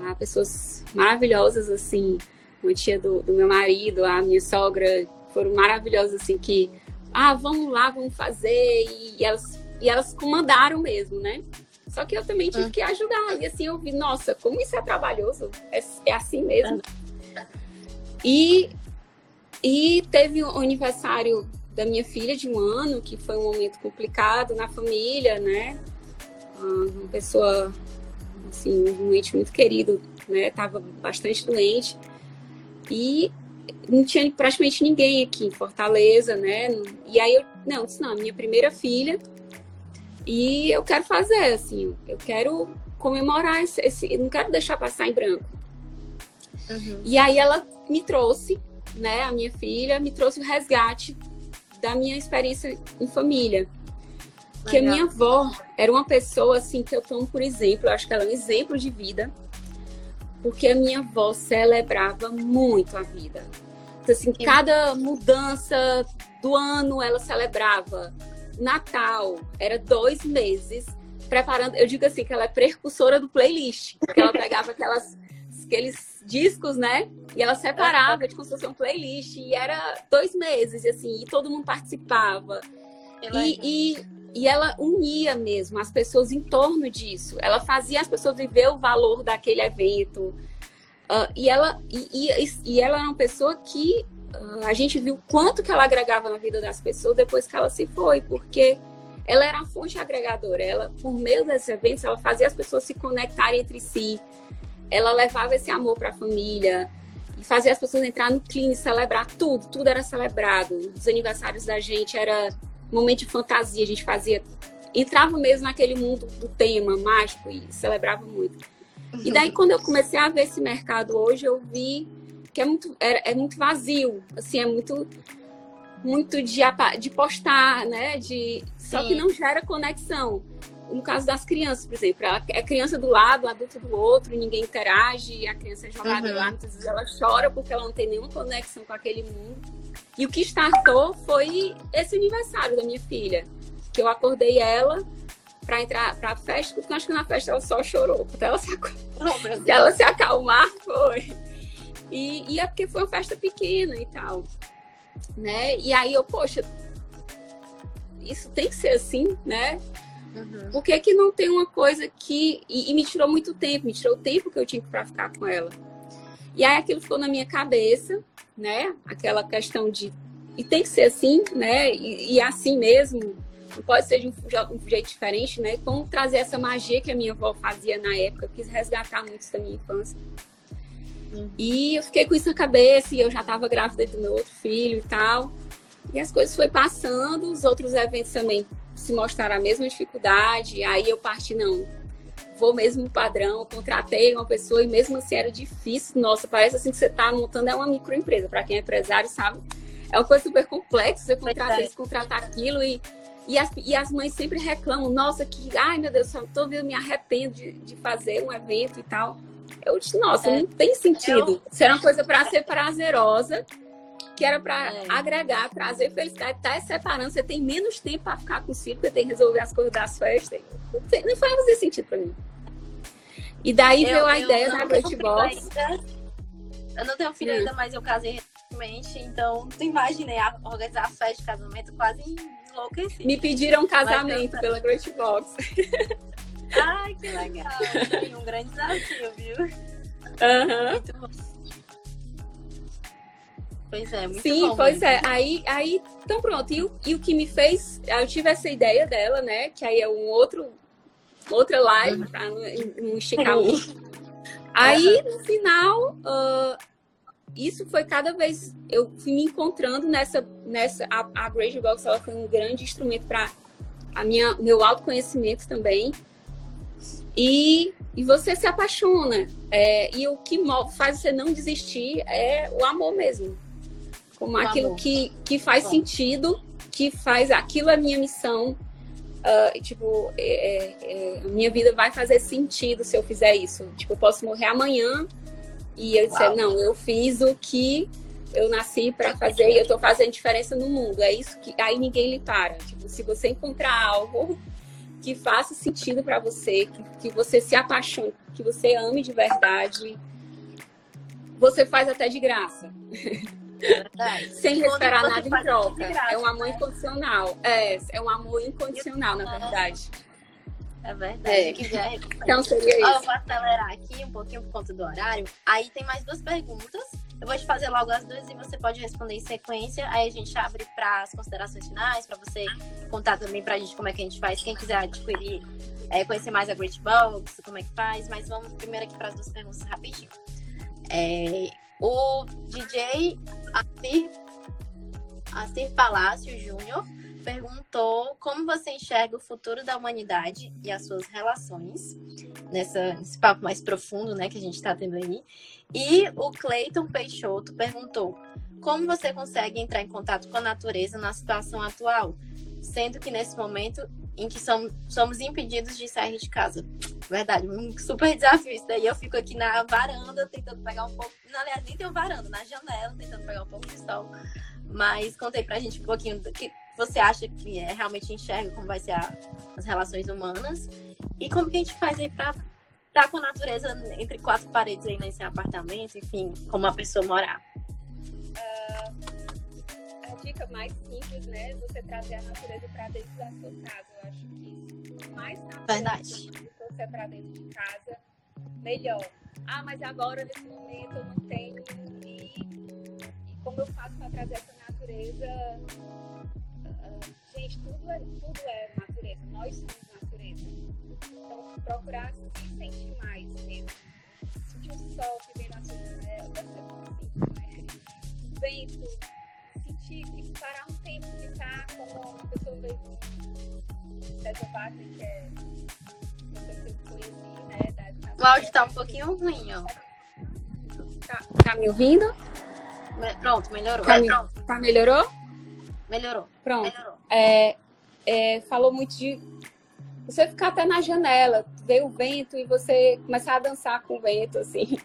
a pessoas maravilhosas assim, uma tia do, do meu marido, a minha sogra, foram maravilhosas assim que ah, vamos lá, vamos fazer e, e elas e elas comandaram mesmo, né? Só que eu também tive que ajudar. E assim eu vi, nossa, como isso é trabalhoso. É, é assim mesmo. E, e teve um aniversário da minha filha de um ano, que foi um momento complicado na família, né? Ah, uma pessoa, assim, um ente muito querido, né? Tava bastante doente. E não tinha praticamente ninguém aqui em Fortaleza, né? E aí eu, não, disse, não, minha primeira filha. E eu quero fazer, assim, eu quero comemorar esse, esse não quero deixar passar em branco. Uhum. E aí ela me trouxe, né, a minha filha, me trouxe o resgate da minha experiência em família. Legal. Que a minha avó era uma pessoa assim que eu tomo por exemplo, eu acho que ela é um exemplo de vida, porque a minha avó celebrava muito a vida. Então, assim, cada mudança do ano ela celebrava. Natal era dois meses preparando. Eu digo assim que ela é precursora do playlist, porque ela pegava aquelas aqueles discos, né? E ela separava de fosse um playlist. E era dois meses, assim, e todo mundo participava. E, e, e, ela unia mesmo as pessoas em torno disso. Ela fazia as pessoas viver o valor daquele evento. Uh, e, ela, e, e, e, ela era uma pessoa que uh, a gente viu quanto que ela agregava na vida das pessoas depois que ela se foi, porque ela era a fonte agregadora. Ela, por meio desses eventos, ela fazia as pessoas se conectarem entre si ela levava esse amor para a família. e fazer as pessoas entrar no clean, celebrar tudo, tudo era celebrado. Os aniversários da gente era momento de fantasia, a gente fazia, entrava mesmo naquele mundo do tema mágico e celebrava muito. E daí quando eu comecei a ver esse mercado hoje, eu vi que é muito, é, é muito vazio, assim, é muito muito de, de postar, né? De, só que não gera conexão. No caso das crianças, por exemplo, é criança do lado, adulto do outro, ninguém interage, a criança é jogada uhum. lá, muitas vezes ela chora porque ela não tem nenhuma conexão com aquele mundo. E o que startou foi esse aniversário da minha filha, que eu acordei ela para entrar para a festa, porque eu acho que na festa ela só chorou, porque ela se, oh, ela se acalmar foi. E, e é porque foi uma festa pequena e tal né? E aí eu, poxa, isso tem que ser assim, né? Uhum. Por que, que não tem uma coisa que. E, e, me tirou muito tempo, me tirou o tempo que eu tinha para ficar com ela. E aí aquilo ficou na minha cabeça, né? Aquela questão de. E tem que ser assim, né? E, e assim mesmo, não pode ser de um, um, jeito diferente, né? Como trazer essa magia que a minha avó fazia na época, eu quis resgatar muito da minha infância. Uhum. E eu fiquei com isso na cabeça e eu já estava grávida do meu outro filho e tal. E as coisas foi passando, os outros eventos também se mostraram a mesma dificuldade. Aí eu parti, não, vou mesmo padrão, contratei uma pessoa e mesmo assim era difícil. Nossa, parece assim que você está montando é uma microempresa. Para quem é empresário, sabe? É uma coisa super complexa, você contratar isso, contratar aquilo e, e, as, e as mães sempre reclamam, nossa, que, ai meu Deus, eu tô vendo, me arrependo de, de fazer um evento e tal. Eu disse, nossa, é. não tem sentido. Isso era uma coisa para ser prazerosa, que era para é. agregar, trazer felicidade, tá separando. Você tem menos tempo para ficar com o filho, porque tem que resolver as coisas das festas. Não, tem, não faz fazer sentido para mim. E daí eu, veio a ideia da Great Box. Eu não tenho filho ainda, mas eu casei recentemente, então tu imaginei organizar a festa de casamento quase enlouqueci. Me pediram casamento pela Great Box. Ai, que legal. Um grande desafio, viu? Uhum. Muito bom. Pois é, muito Sim, bom pois é. Aí, aí, então pronto. E o, e o que me fez, eu tive essa ideia dela, né? Que aí é um outro, outra live, uhum. pra não, esticar muito. Aí, no final, uh, isso foi cada vez eu fui me encontrando nessa nessa a, a Grade Box ela foi um grande instrumento para a minha meu autoconhecimento também e, e você se apaixona. É, e o que faz você não desistir é o amor mesmo. Como o aquilo que, que faz Bom. sentido, que faz aquilo é minha missão. Uh, tipo, é, é, é, a minha vida vai fazer sentido se eu fizer isso. Tipo, eu posso morrer amanhã e eu disser, não, eu fiz o que eu nasci para fazer e eu estou fazendo diferença no mundo. É isso que aí ninguém lhe para. Tipo, se você encontrar algo que faça sentido para você, que, que você se apaixone, que você ame de verdade. Você faz até de graça. Verdade. Sem esperar nada em troca. Graça, é um amor né? incondicional. É, é um amor incondicional, na verdade. É verdade. É. é então seria isso. eu vou acelerar aqui um pouquinho por conta do horário. Aí tem mais duas perguntas. Eu vou te fazer logo as duas e você pode responder em sequência. Aí a gente abre para as considerações finais, para você contar também para a gente como é que a gente faz. Quem quiser adquirir, é, conhecer mais a Great Box, como é que faz. Mas vamos primeiro aqui para as duas perguntas rapidinho. É, o DJ Asir Palácio Júnior perguntou como você enxerga o futuro da humanidade e as suas relações, nessa, nesse papo mais profundo né, que a gente está tendo aí. E o Cleiton Peixoto perguntou como você consegue entrar em contato com a natureza na situação atual, sendo que nesse momento em que somos, somos impedidos de sair de casa. Verdade, um super desafio isso daí. Eu fico aqui na varanda tentando pegar um pouco. Não, aliás, nem tenho varanda, na janela, tentando pegar um pouco de sol. Mas contei pra gente um pouquinho do que você acha que é, realmente enxerga como vai ser a, as relações humanas e como que a gente faz aí pra estar com a natureza entre quatro paredes aí nesse apartamento, enfim, como a pessoa morar. Uh, dica mais simples, né, você trazer a natureza para dentro da sua casa. Eu acho que mais Verdade. você para dentro de casa, melhor. Ah, mas agora nesse momento eu não tenho e, e como eu faço para trazer essa natureza. Uh, gente, tudo é, tudo é natureza, nós somos natureza. Então, procurar se sentir mais mesmo. Sentir o sol que vem na sua janela, né? vento, sentir, parar um tempo, ficar como uma pessoa que é uma que eu conheci, né? Da o áudio tá um pouquinho ruim, ó. Tá, tá me ouvindo? Pronto, melhorou. Tá, é, pronto. tá melhorou? Melhorou. Pronto. Melhorou. É, é, falou muito de você ficar até na janela, ver o vento e você começar a dançar com o vento, assim.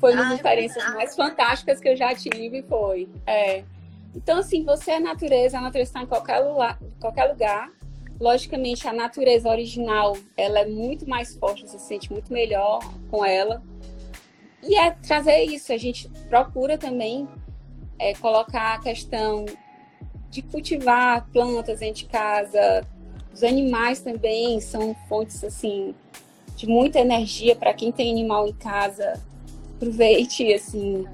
Foi uma das experiências mais fantásticas que eu já tive, foi. É. Então, assim, você é natureza, a natureza está em qualquer lugar, qualquer lugar. Logicamente, a natureza original, ela é muito mais forte, você se sente muito melhor com ela. E é trazer isso, a gente procura também é, colocar a questão de cultivar plantas dentro de casa. Os animais também são fontes assim de muita energia para quem tem animal em casa. Aproveite assim.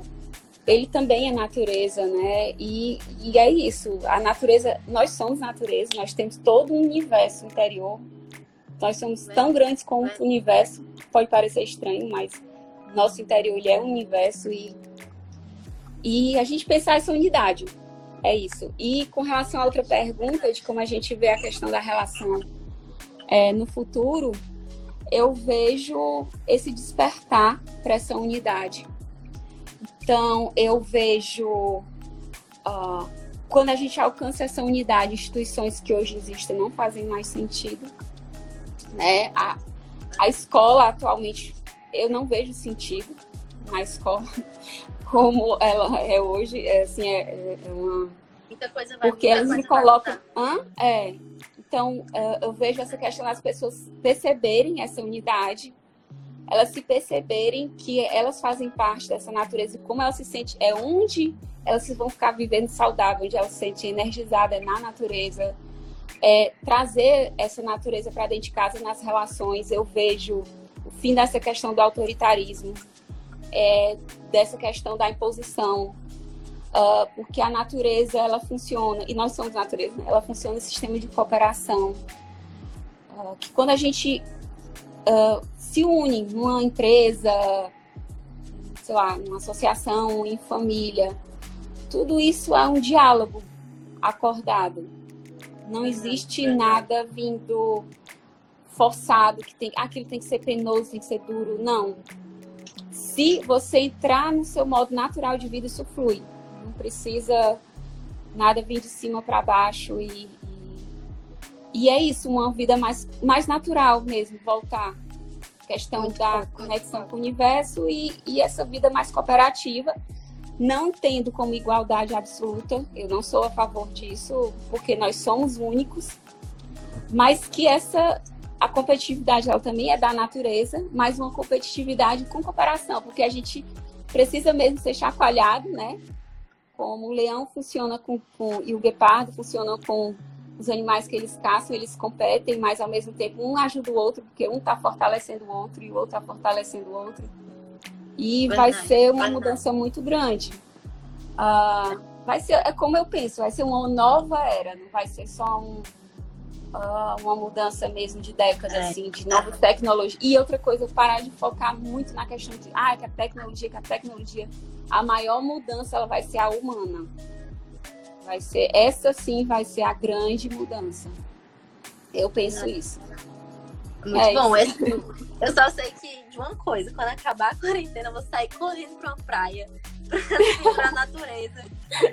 Ele também é natureza, né? E, e é isso. A natureza, nós somos natureza, nós temos todo um universo interior. Nós somos tão grandes como o universo. Pode parecer estranho, mas nosso interior ele é um universo e e a gente pensar essa unidade. É isso. E com relação à outra pergunta, de como a gente vê a questão da relação é, no futuro, eu vejo esse despertar para essa unidade. Então, eu vejo uh, quando a gente alcança essa unidade, instituições que hoje existem não fazem mais sentido. Né? A, a escola atualmente eu não vejo sentido na escola como ela é hoje, é, assim, é, é uma... Muita coisa vai Porque eles me colocam... Hã? É. Então, é, eu vejo essa questão das pessoas perceberem essa unidade, elas se perceberem que elas fazem parte dessa natureza e como elas se sentem, é onde elas vão ficar vivendo saudável, onde elas se sentem energizadas na natureza, é, trazer essa natureza para dentro de casa nas relações. Eu vejo o fim dessa questão do autoritarismo, é, dessa questão da imposição, uh, porque a natureza ela funciona e nós somos natureza, né? ela funciona no sistema de cooperação, uh, que quando a gente uh, se une numa empresa, sei lá, numa associação, em família, tudo isso é um diálogo acordado. Não existe nada vindo forçado, que tem, aquilo tem que ser penoso, tem que ser duro. Não se você entrar no seu modo natural de vida, isso flui. Não precisa nada vir de cima para baixo e, e, e, é isso, uma vida mais, mais natural mesmo, voltar. Questão muito da conexão com o universo e, e essa vida mais cooperativa, não tendo como igualdade absoluta, eu não sou a favor disso, porque nós somos únicos, mas que essa a competitividade ela também é da natureza, mas uma competitividade com cooperação, porque a gente precisa mesmo ser chacoalhado, né? Como o leão funciona com, com e o guepardo funcionam com os animais que eles caçam, eles competem, mas ao mesmo tempo um ajuda o outro, porque um está fortalecendo o outro e o outro está fortalecendo o outro. E vai ser uma mudança muito grande. Uh, vai ser, é como eu penso, vai ser uma nova era, não vai ser só um, uh, uma mudança mesmo de décadas, é. assim, de novas tecnologias. E outra coisa, parar de focar muito na questão de, ah, que a tecnologia, que a tecnologia, a maior mudança ela vai ser a humana. Vai ser, essa sim vai ser a grande mudança. Eu penso é. isso. Muito é bom. Isso. Eu só sei que de uma coisa, quando acabar a quarentena, eu vou sair correndo pra uma praia pra, pra natureza.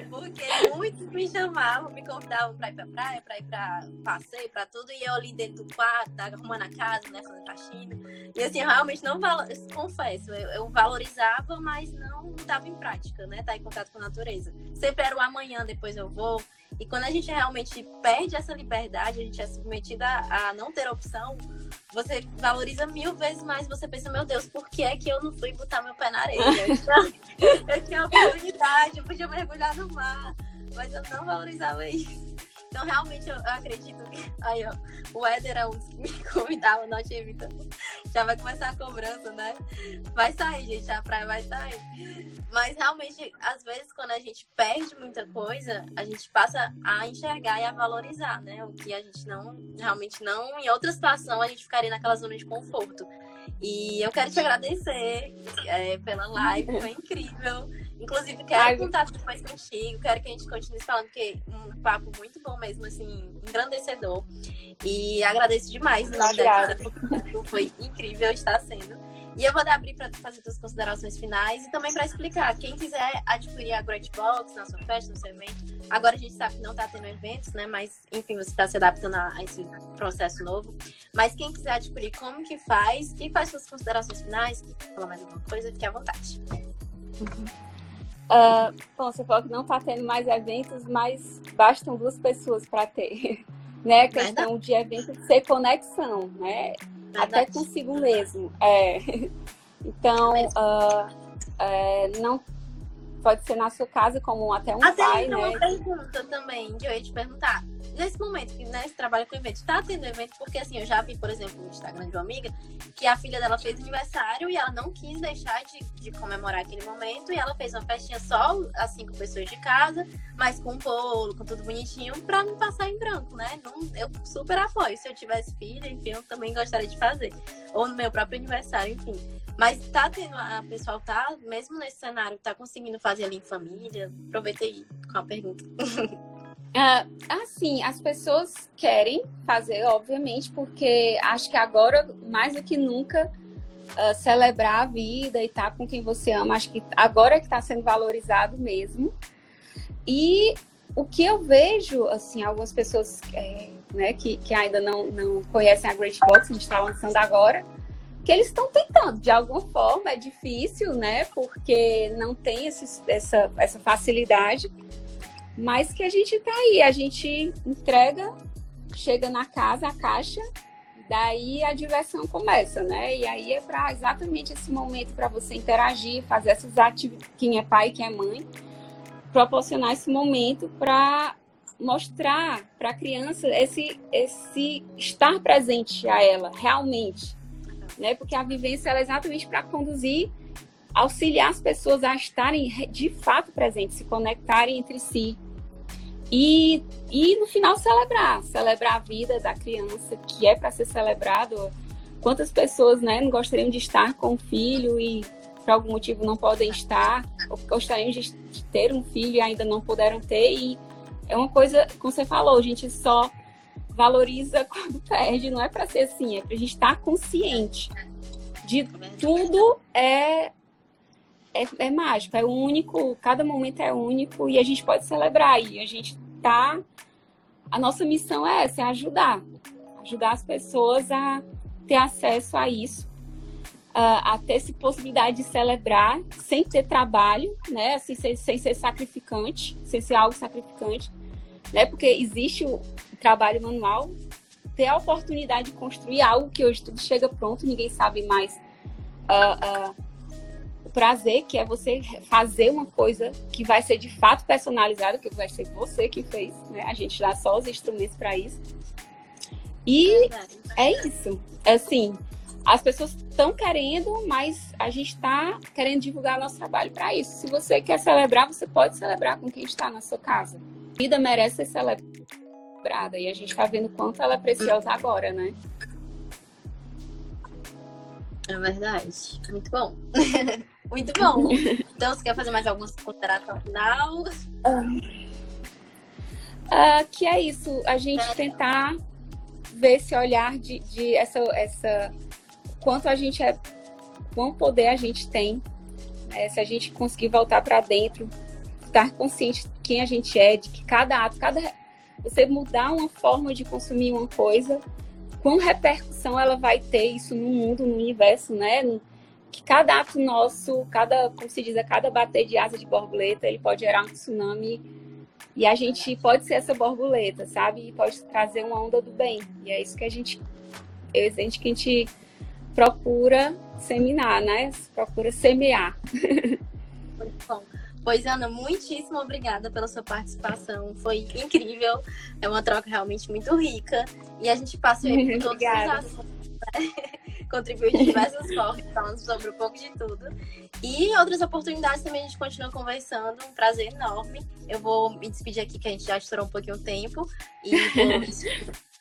Porque muitos me chamavam, me convidavam pra ir pra praia, pra ir pra passeio, pra tudo, e eu ali dentro do quarto, arrumando a casa, né, fazendo faxina. E assim, eu realmente não valor... confesso, eu, eu, valorizava, mas não estava em prática, né? Tá em contato com a natureza. Sempre era o amanhã, depois eu vou. E quando a gente realmente perde essa liberdade, a gente é submetida a não ter opção, você valoriza mil vezes mais. Você pensa, meu Deus, por que é que eu não fui botar meu pé na areia? Eu tinha, oportunidade, eu podia mergulhar no mar, mas eu não valorizava isso. Então, realmente, eu, eu acredito que. Aí, ó, o Éder é um que me convidava, não tinha Vitor. Já vai começar a cobrança, né? Vai sair, gente, a praia vai sair. Mas, realmente, às vezes, quando a gente perde muita coisa, a gente passa a enxergar e a valorizar, né? O que a gente não, realmente não. Em outra situação, a gente ficaria naquela zona de conforto. E eu quero te agradecer é, pela live, foi incrível. Inclusive, quero Ai, contar depois contigo, quero que a gente continue falando, porque um papo muito bom mesmo, assim, engrandecedor. E agradeço demais. Né, foi incrível, está sendo. E eu vou dar abrir para fazer suas considerações finais e também para explicar. Quem quiser adquirir a Great Box na sua festa, no seu evento, agora a gente sabe que não está tendo eventos, né? Mas, enfim, você está se adaptando a, esse processo novo. Mas quem quiser adquirir, como que faz? E faz suas considerações finais, falar mais alguma coisa, fique à vontade. Uhum. Uh, bom, você falou que não está tendo mais eventos, mas bastam duas pessoas para ter. Né? A questão de evento ser conexão, né? Até consigo mesmo. É. Então, uh, é, não pode ser na sua casa como até um até pai, né? uma pergunta também que eu ia te perguntar nesse momento que né, com evento, tá tendo evento, porque assim, eu já vi, por exemplo, no Instagram de uma amiga, que a filha dela fez aniversário e ela não quis deixar de, de comemorar aquele momento, e ela fez uma festinha só, as cinco pessoas de casa, mas com bolo, com tudo bonitinho, pra não passar em branco, né? Não, eu super apoio. Se eu tivesse filha, enfim, eu também gostaria de fazer. Ou no meu próprio aniversário, enfim. Mas tá tendo, a pessoal tá, mesmo nesse cenário, tá conseguindo fazer ali em família? Aproveitei com a pergunta. Uh, assim, as pessoas querem fazer, obviamente, porque acho que agora, mais do que nunca, uh, celebrar a vida e estar tá com quem você ama, acho que agora é que está sendo valorizado mesmo. E o que eu vejo, assim, algumas pessoas é, né, que, que ainda não, não conhecem a Great Box, a gente está lançando agora, que eles estão tentando, de alguma forma, é difícil, né, porque não tem esse, essa, essa facilidade mas que a gente tá aí, a gente entrega, chega na casa, a caixa, daí a diversão começa, né? E aí é para exatamente esse momento para você interagir, fazer essas atividades, quem é pai, quem é mãe, proporcionar esse momento para mostrar para a criança esse esse estar presente a ela realmente, né? Porque a vivência é exatamente para conduzir auxiliar as pessoas a estarem de fato presentes, se conectarem entre si. E, e no final celebrar, celebrar a vida da criança, que é para ser celebrado. Quantas pessoas né, não gostariam de estar com o filho e por algum motivo não podem estar, ou gostariam de ter um filho e ainda não puderam ter. E é uma coisa, como você falou, a gente só valoriza quando perde, não é para ser assim, é para a gente estar consciente de tudo é é, é mágico, é único, cada momento é único e a gente pode celebrar. E a gente tá. A nossa missão é essa, é ajudar. Ajudar as pessoas a ter acesso a isso, a, a ter essa possibilidade de celebrar sem ter trabalho, né? Assim, sem, sem ser sacrificante, sem ser algo sacrificante, né? Porque existe o trabalho manual, ter a oportunidade de construir algo que hoje tudo chega pronto, ninguém sabe mais. Uh, uh, prazer, que é você fazer uma coisa que vai ser de fato personalizada, que vai ser você que fez, né? A gente dá só os instrumentos para isso. E é isso. Assim, as pessoas estão querendo, mas a gente está querendo divulgar nosso trabalho para isso. Se você quer celebrar, você pode celebrar com quem está na sua casa. A vida merece ser celebrada e a gente está vendo quanto ela é preciosa agora, né? É verdade. Muito bom. Muito bom. Então, você quer fazer mais alguma consideração final? Uh, que é isso, a gente é. tentar ver esse olhar de, de essa, essa quanto a gente é, quão poder a gente tem, né? se a gente conseguir voltar para dentro, estar consciente de quem a gente é, de que cada ato, cada você mudar uma forma de consumir uma coisa, quão repercussão ela vai ter isso no mundo, no universo, né? Que cada ato nosso, cada, como se diz, cada bater de asa de borboleta, ele pode gerar um tsunami e a gente pode ser essa borboleta, sabe? E pode trazer uma onda do bem. E é isso que a gente, é isso que a gente procura seminar, né? Procura semear. Muito bom. Pois, Ana, muitíssimo obrigada pela sua participação. Foi incrível. É uma troca realmente muito rica. E a gente passa por todos os assuntos. Né? Contribuiu de diversas formas, falando sobre um pouco de tudo. E outras oportunidades também a gente continua conversando. Um prazer enorme. Eu vou me despedir aqui, que a gente já estourou um pouquinho o tempo. E vou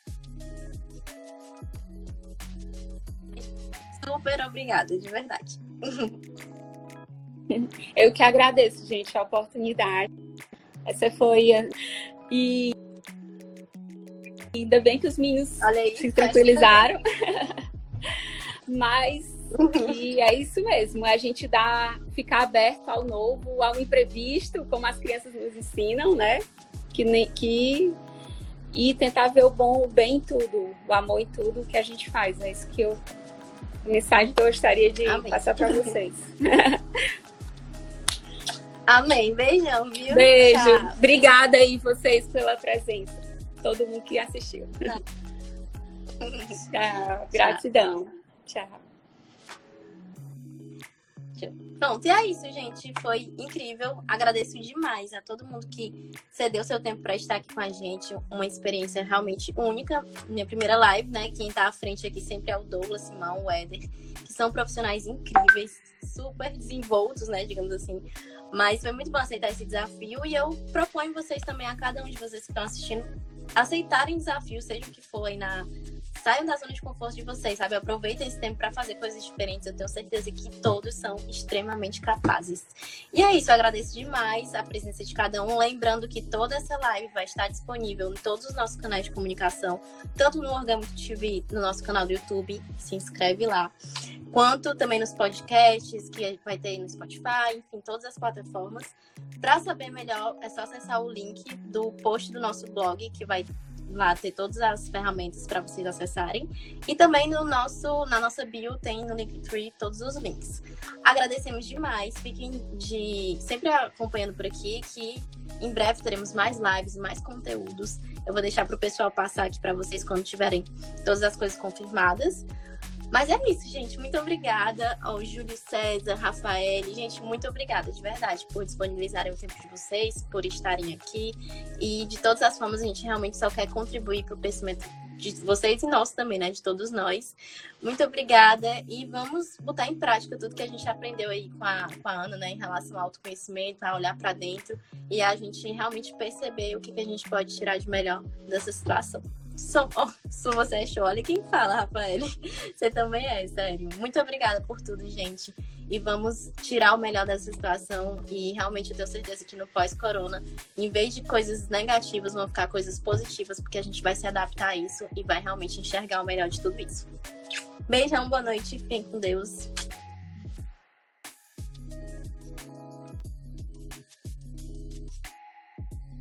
super obrigada, de verdade. Eu que agradeço, gente, a oportunidade. Essa foi a... e ainda bem que os meninos aí, se tranquilizaram. Mas e é isso mesmo, a gente dá ficar aberto ao novo, ao imprevisto, como as crianças nos ensinam, né? Que, que e tentar ver o bom, o bem em tudo, o amor em tudo que a gente faz. É isso que eu a mensagem que eu gostaria de Amém. passar para vocês. Amém. Beijão, viu? Beijo. Tchau. Obrigada aí vocês pela presença. Todo mundo que assistiu. Tchau. Tchau. Gratidão. Tchau. Pronto, e é isso, gente. Foi incrível. Agradeço demais a todo mundo que cedeu seu tempo para estar aqui com a gente. Uma experiência realmente única. Minha primeira live, né? Quem está à frente aqui sempre é o Douglas, Simão, o Éder, que são profissionais incríveis, super desenvoltos, né? Digamos assim. Mas foi muito bom aceitar esse desafio e eu proponho vocês também, a cada um de vocês que estão assistindo, aceitarem desafios, seja o que for aí na saiam da zona de conforto de vocês, sabe? Aproveitem esse tempo para fazer coisas diferentes. Eu tenho certeza que todos são extremamente capazes. E é isso, eu agradeço demais a presença de cada um. Lembrando que toda essa live vai estar disponível em todos os nossos canais de comunicação, tanto no Orgânico TV, no nosso canal do YouTube, se inscreve lá, quanto também nos podcasts que vai ter no Spotify, enfim, todas as plataformas. Para saber melhor, é só acessar o link do post do nosso blog, que vai lá ter todas as ferramentas para vocês acessarem. E também no nosso, na nossa bio tem no Linktree todos os links. Agradecemos demais, fiquem de sempre acompanhando por aqui que em breve teremos mais lives, mais conteúdos. Eu vou deixar para o pessoal passar aqui para vocês quando tiverem todas as coisas confirmadas. Mas é isso, gente. Muito obrigada ao Júlio César, Rafael. Gente, muito obrigada, de verdade, por disponibilizarem o tempo de vocês, por estarem aqui. E de todas as formas, a gente realmente só quer contribuir para o crescimento de vocês e nosso também, né? De todos nós. Muito obrigada e vamos botar em prática tudo que a gente aprendeu aí com a, com a Ana, né? Em relação ao autoconhecimento, a olhar para dentro e a gente realmente perceber o que, que a gente pode tirar de melhor dessa situação. Sou, oh, você é show. Olha quem fala, Rafael. Você também é, sério. Muito obrigada por tudo, gente. E vamos tirar o melhor dessa situação. E realmente eu tenho certeza que no pós-corona, em vez de coisas negativas, vão ficar coisas positivas, porque a gente vai se adaptar a isso e vai realmente enxergar o melhor de tudo isso. Beijão, boa noite. Fiquem com Deus.